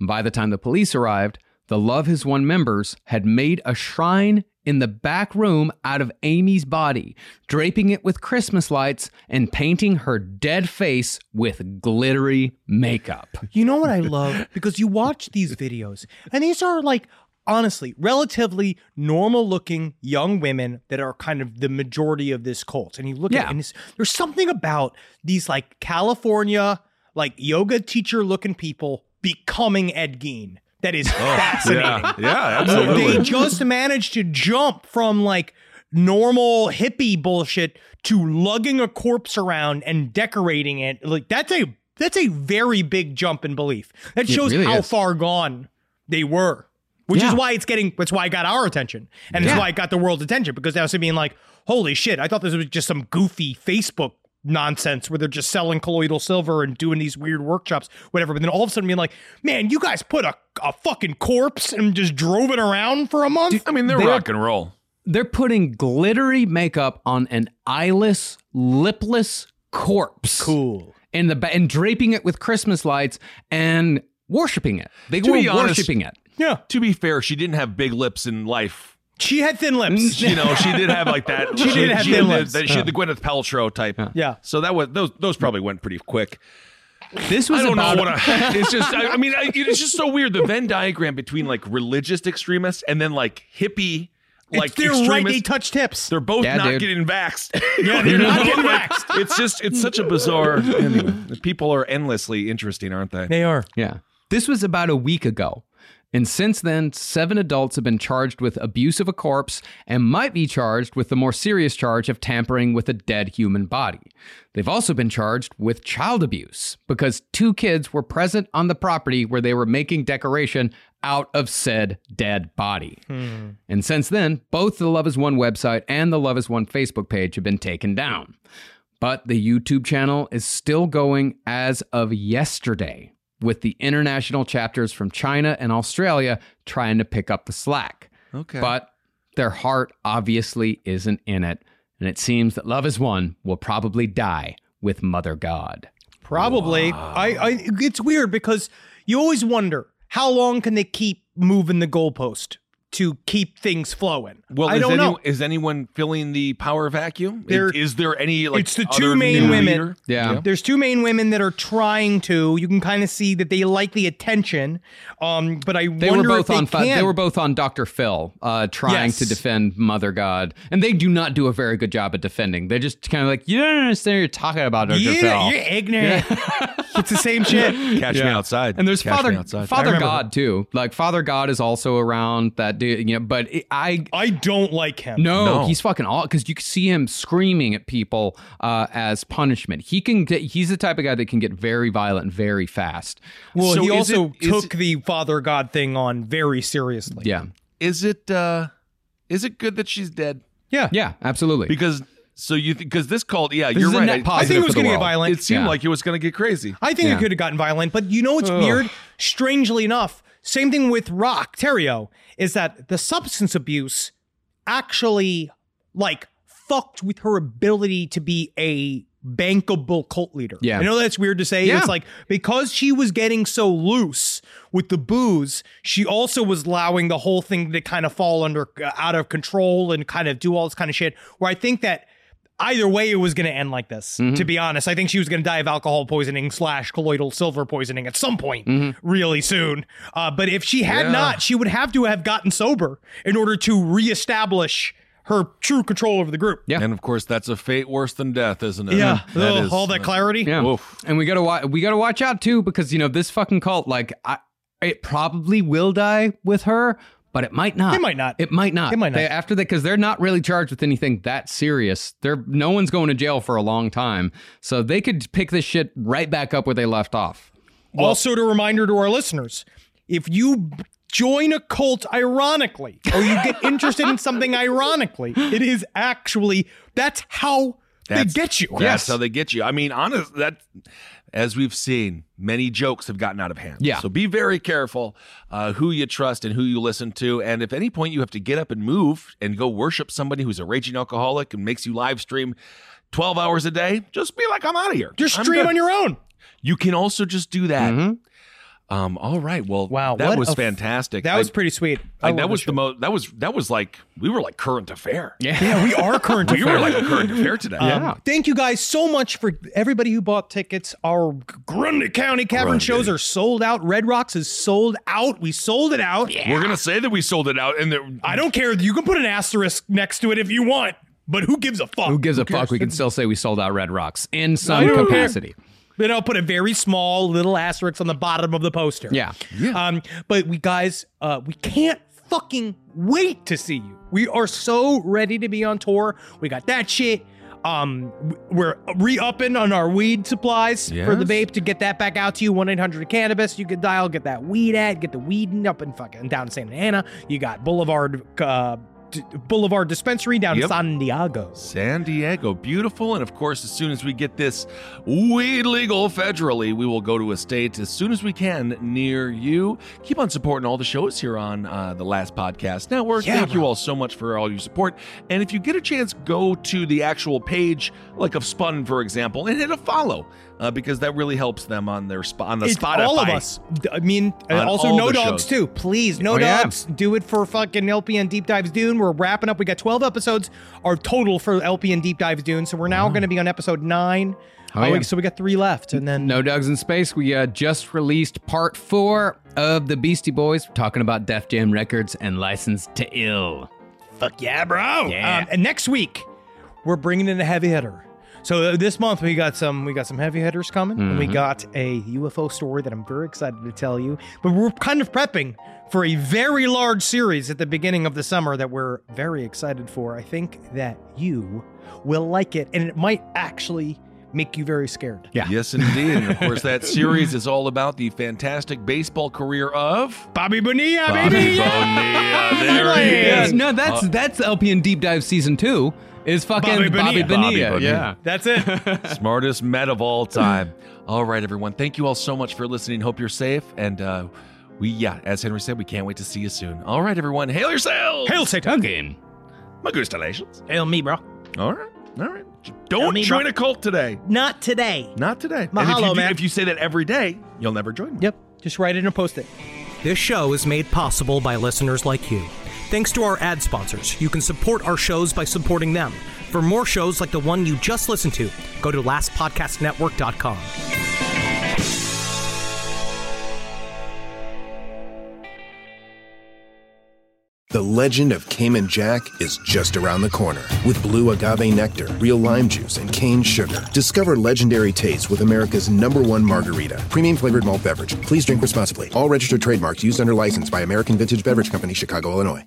By the time the police arrived, the Love Has Won members had made a shrine in the back room out of Amy's body, draping it with Christmas lights and painting her dead face with glittery makeup. You know what I love? Because you watch these videos, and these are like, honestly, relatively normal looking young women that are kind of the majority of this cult. And you look at Yeah. it, and there's something about these like California, like yoga teacher looking people becoming Ed Gein. That is oh, fascinating. yeah. Yeah, absolutely. They just managed to jump from like normal hippie bullshit to lugging a corpse around and decorating it. Like that's a that's a very big jump in belief. That shows really how is. far gone they were. Which Yeah. is why it's getting that's why it got our attention. And Yeah. it's why it got the world's attention because they also being like, holy shit, I thought this was just some goofy Facebook nonsense where they're just selling colloidal silver and doing these weird workshops, whatever. But then all of a sudden being like, man, you guys put a, a fucking corpse and just drove it around for a month. I mean, they're They're- rock and roll. They're putting glittery makeup on an eyeless, lipless corpse. Cool. In the ba- and draping it with Christmas lights and worshiping it. They To were be honest- worshiping it. Yeah. To be fair, she didn't have big lips in life. She had thin lips. You know, she did have like that. She did have thin had the- lips. that- she had the Gwyneth Paltrow type. Yeah. So that was those. Those probably went pretty quick. This was I don't about know what I, it's just. I, I mean, I, it's just so weird the Venn diagram between like religious extremists and then like hippie. Like they're right, they touch tips. They're both Yeah, not dude. getting vaxxed. Yeah, they're not getting Like, vaxxed. It's just, it's such a bizarre. Anyway, people are endlessly interesting, aren't they? They are. Yeah. This was about a week ago. And since then, seven adults have been charged with abuse of a corpse and might be charged with the more serious charge of tampering with a dead human body. They've also been charged with child abuse because two kids were present on the property where they were making decoration out of said dead body. Hmm. And since then, both the Love is One website and the Love is One Facebook page have been taken down. But the YouTube channel is still going as of yesterday, with the international chapters from China and Australia trying to pick up the slack. Okay. But their heart obviously isn't in it. And it seems that Love is One will probably die with Mother God. Probably. I, I it's weird because you always wonder how long can they keep moving the goalpost to keep things flowing. Well, I is, don't any, know. is anyone filling the power vacuum? There- is there any like it's the other two main women. leader? Yeah. There's two main women that are trying to. You can kind of see that they like the attention. Um, but I They wonder were if both they on. can. They were both on Dr. Phil, uh, trying to defend Mother God, and they do not do a very good job at defending. They're just kind of like, you don't understand. what You're talking about Dr. Yeah, Phil. you're ignorant. it's the same shit. Catch me outside. And there's Catch Father outside. Father I remember God too. Like Father God is also around that dude. You know, but it, I I don't like him. no, No. he's fucking all because you can see him screaming at people uh, as punishment. He can get. He's the type of guy that can get very violent very fast. Well, So he also it- is took the Father God thing on very seriously. Yeah, Is it uh is it good that she's dead? Yeah. yeah, absolutely. Because so you think because this called yeah This you're right. net I- I think it was gonna get violent. It seemed Yeah. like it was going to get crazy. I think Yeah. it could have gotten violent, but you know what's weird? Strangely enough, same thing with Roch Thériault is that the substance abuse actually like fucked with her ability to be a bankable cult leader. Yeah. I know that's weird to say. Yeah. It's like because she was getting so loose with the booze, she also was allowing the whole thing to kind of fall under uh, out of control and kind of do all this kind of shit. Where I think that either way, it was going to end like this. To be honest, I think she was going to die of alcohol poisoning slash colloidal silver poisoning at some point really soon. Uh, but if she had Yeah. not, she would have to have gotten sober in order to reestablish her true control over the group. Yeah. And of course, that's a fate worse than death, isn't it? Yeah, That Ugh, is- all that clarity. Yeah. Oof. And we gotta wa- we gotta watch out too because you know this fucking cult like I, it probably will die with her, but it might not. It might not. It might not. It might not. They, after that because they're not really charged with anything that serious. They're no one's going to jail for a long time, so they could pick this shit right back up where they left off. also, to reminder to our listeners, if you join a cult ironically, or you get interested in something ironically, it is actually that's how That's- they get you. That's how they get you. I mean, honest that as we've seen, many jokes have gotten out of hand. Yeah. So be very careful uh, who you trust and who you listen to. And if at any point you have to get up and move and go worship somebody who's a raging alcoholic and makes you live stream 12 hours a day, just be like, I'm out of here. Just stream on your own. You can also just do that. Um, all right. Well, Wow, that was a f- fantastic. That was pretty sweet. I I, that was show. the most. That was that was like we were like current affair. Yeah, yeah we are current We affair. were like a current affair today. Um, Thank you guys so much for everybody who bought tickets. Our Grundy County Cavern Grundy. shows are sold out. Red Rocks is sold out. We sold it out. We're gonna say that we sold it out, and that I don't care. You can put an asterisk next to it if you want, but who gives a fuck? Who gives a cares? fuck? We can still say we sold out Red Rocks in some I don't care. Capacity. Then I'll put a very small little asterisk on the bottom of the poster. Yeah. Um, but we guys, uh, we can't fucking wait to see you. We are so ready to be on tour. We got that shit. Um, we're re-upping on our weed supplies for the Yes. vape to get that back out to you. One eight hundred cannabis. You can dial, get that weed ad, get the weed up in fucking down in Santa Ana. You got Boulevard, uh, D- Boulevard Dispensary down in San Diego. San Diego, beautiful. And of course, as soon as we get this weed legal federally, we will go to a state as soon as we can near you. Keep on supporting all the shows here on uh, the Last Podcast Network. Yeah, Thank you all so much for all your support. And if you get a chance, go to the actual page, like of Spun, for example, and hit a follow. Uh, because that really helps them on their spot on the It's Spotify. all of us. I mean, uh, also no dogs shows. too. Please, no Oh, yeah. dogs. Do it for fucking LPN Deep Dives Dune. We're wrapping up. We got twelve episodes, our total for LPN Deep Dives Dune. So we're now going to be on episode nine. Oh, yeah. so we got three left, and then No Dogs in Space. We uh, just released part four of the Beastie Boys, talking about Def Jam Records and License to Ill. fuck yeah, bro. Yeah. Um, and next week we're bringing in a heavy hitter. So uh, this month we got some we got some heavy hitters coming, and we got a UFO story that I'm very excited to tell you. But we're kind of prepping for a very large series at the beginning of the summer that we're very excited for. I think that you will like it, and it might actually make you very scared. Yeah. Yes, indeed. And of course, that series is all about the fantastic baseball career of Bobby Bonilla, Bobby baby. Bonilla. There he is. no, that's that's LPN Deep Dive season two. Is fucking Bobby Bobby Bonilla. Bonilla. Yeah. That's it. Smartest met of all time. All right, everyone. Thank you all so much for listening. Hope you're safe. And uh, we, yeah, as Henry said, we can't wait to see you soon. All right, everyone. Hail yourselves. Hail Satan. Again. Magustalations. Hail me, bro. All right. All right. Don't me, join bro. a cult today. Not today. Not today. and if Mahalo, you, do- man. if you say that every day, you'll never join me. Yep. Just write it and post it. This show is made possible by listeners like you. Thanks to our ad sponsors, you can support our shows by supporting them. For more shows like the one you just listened to, go to lastpodcastnetwork.com. The legend of Cayman Jack is just around the corner. With blue agave nectar, real lime juice, and cane sugar. Discover legendary taste with America's number one margarita. Premium flavored malt beverage. Please drink responsibly. All registered trademarks used under license by American Vintage Beverage Company, Chicago, Illinois.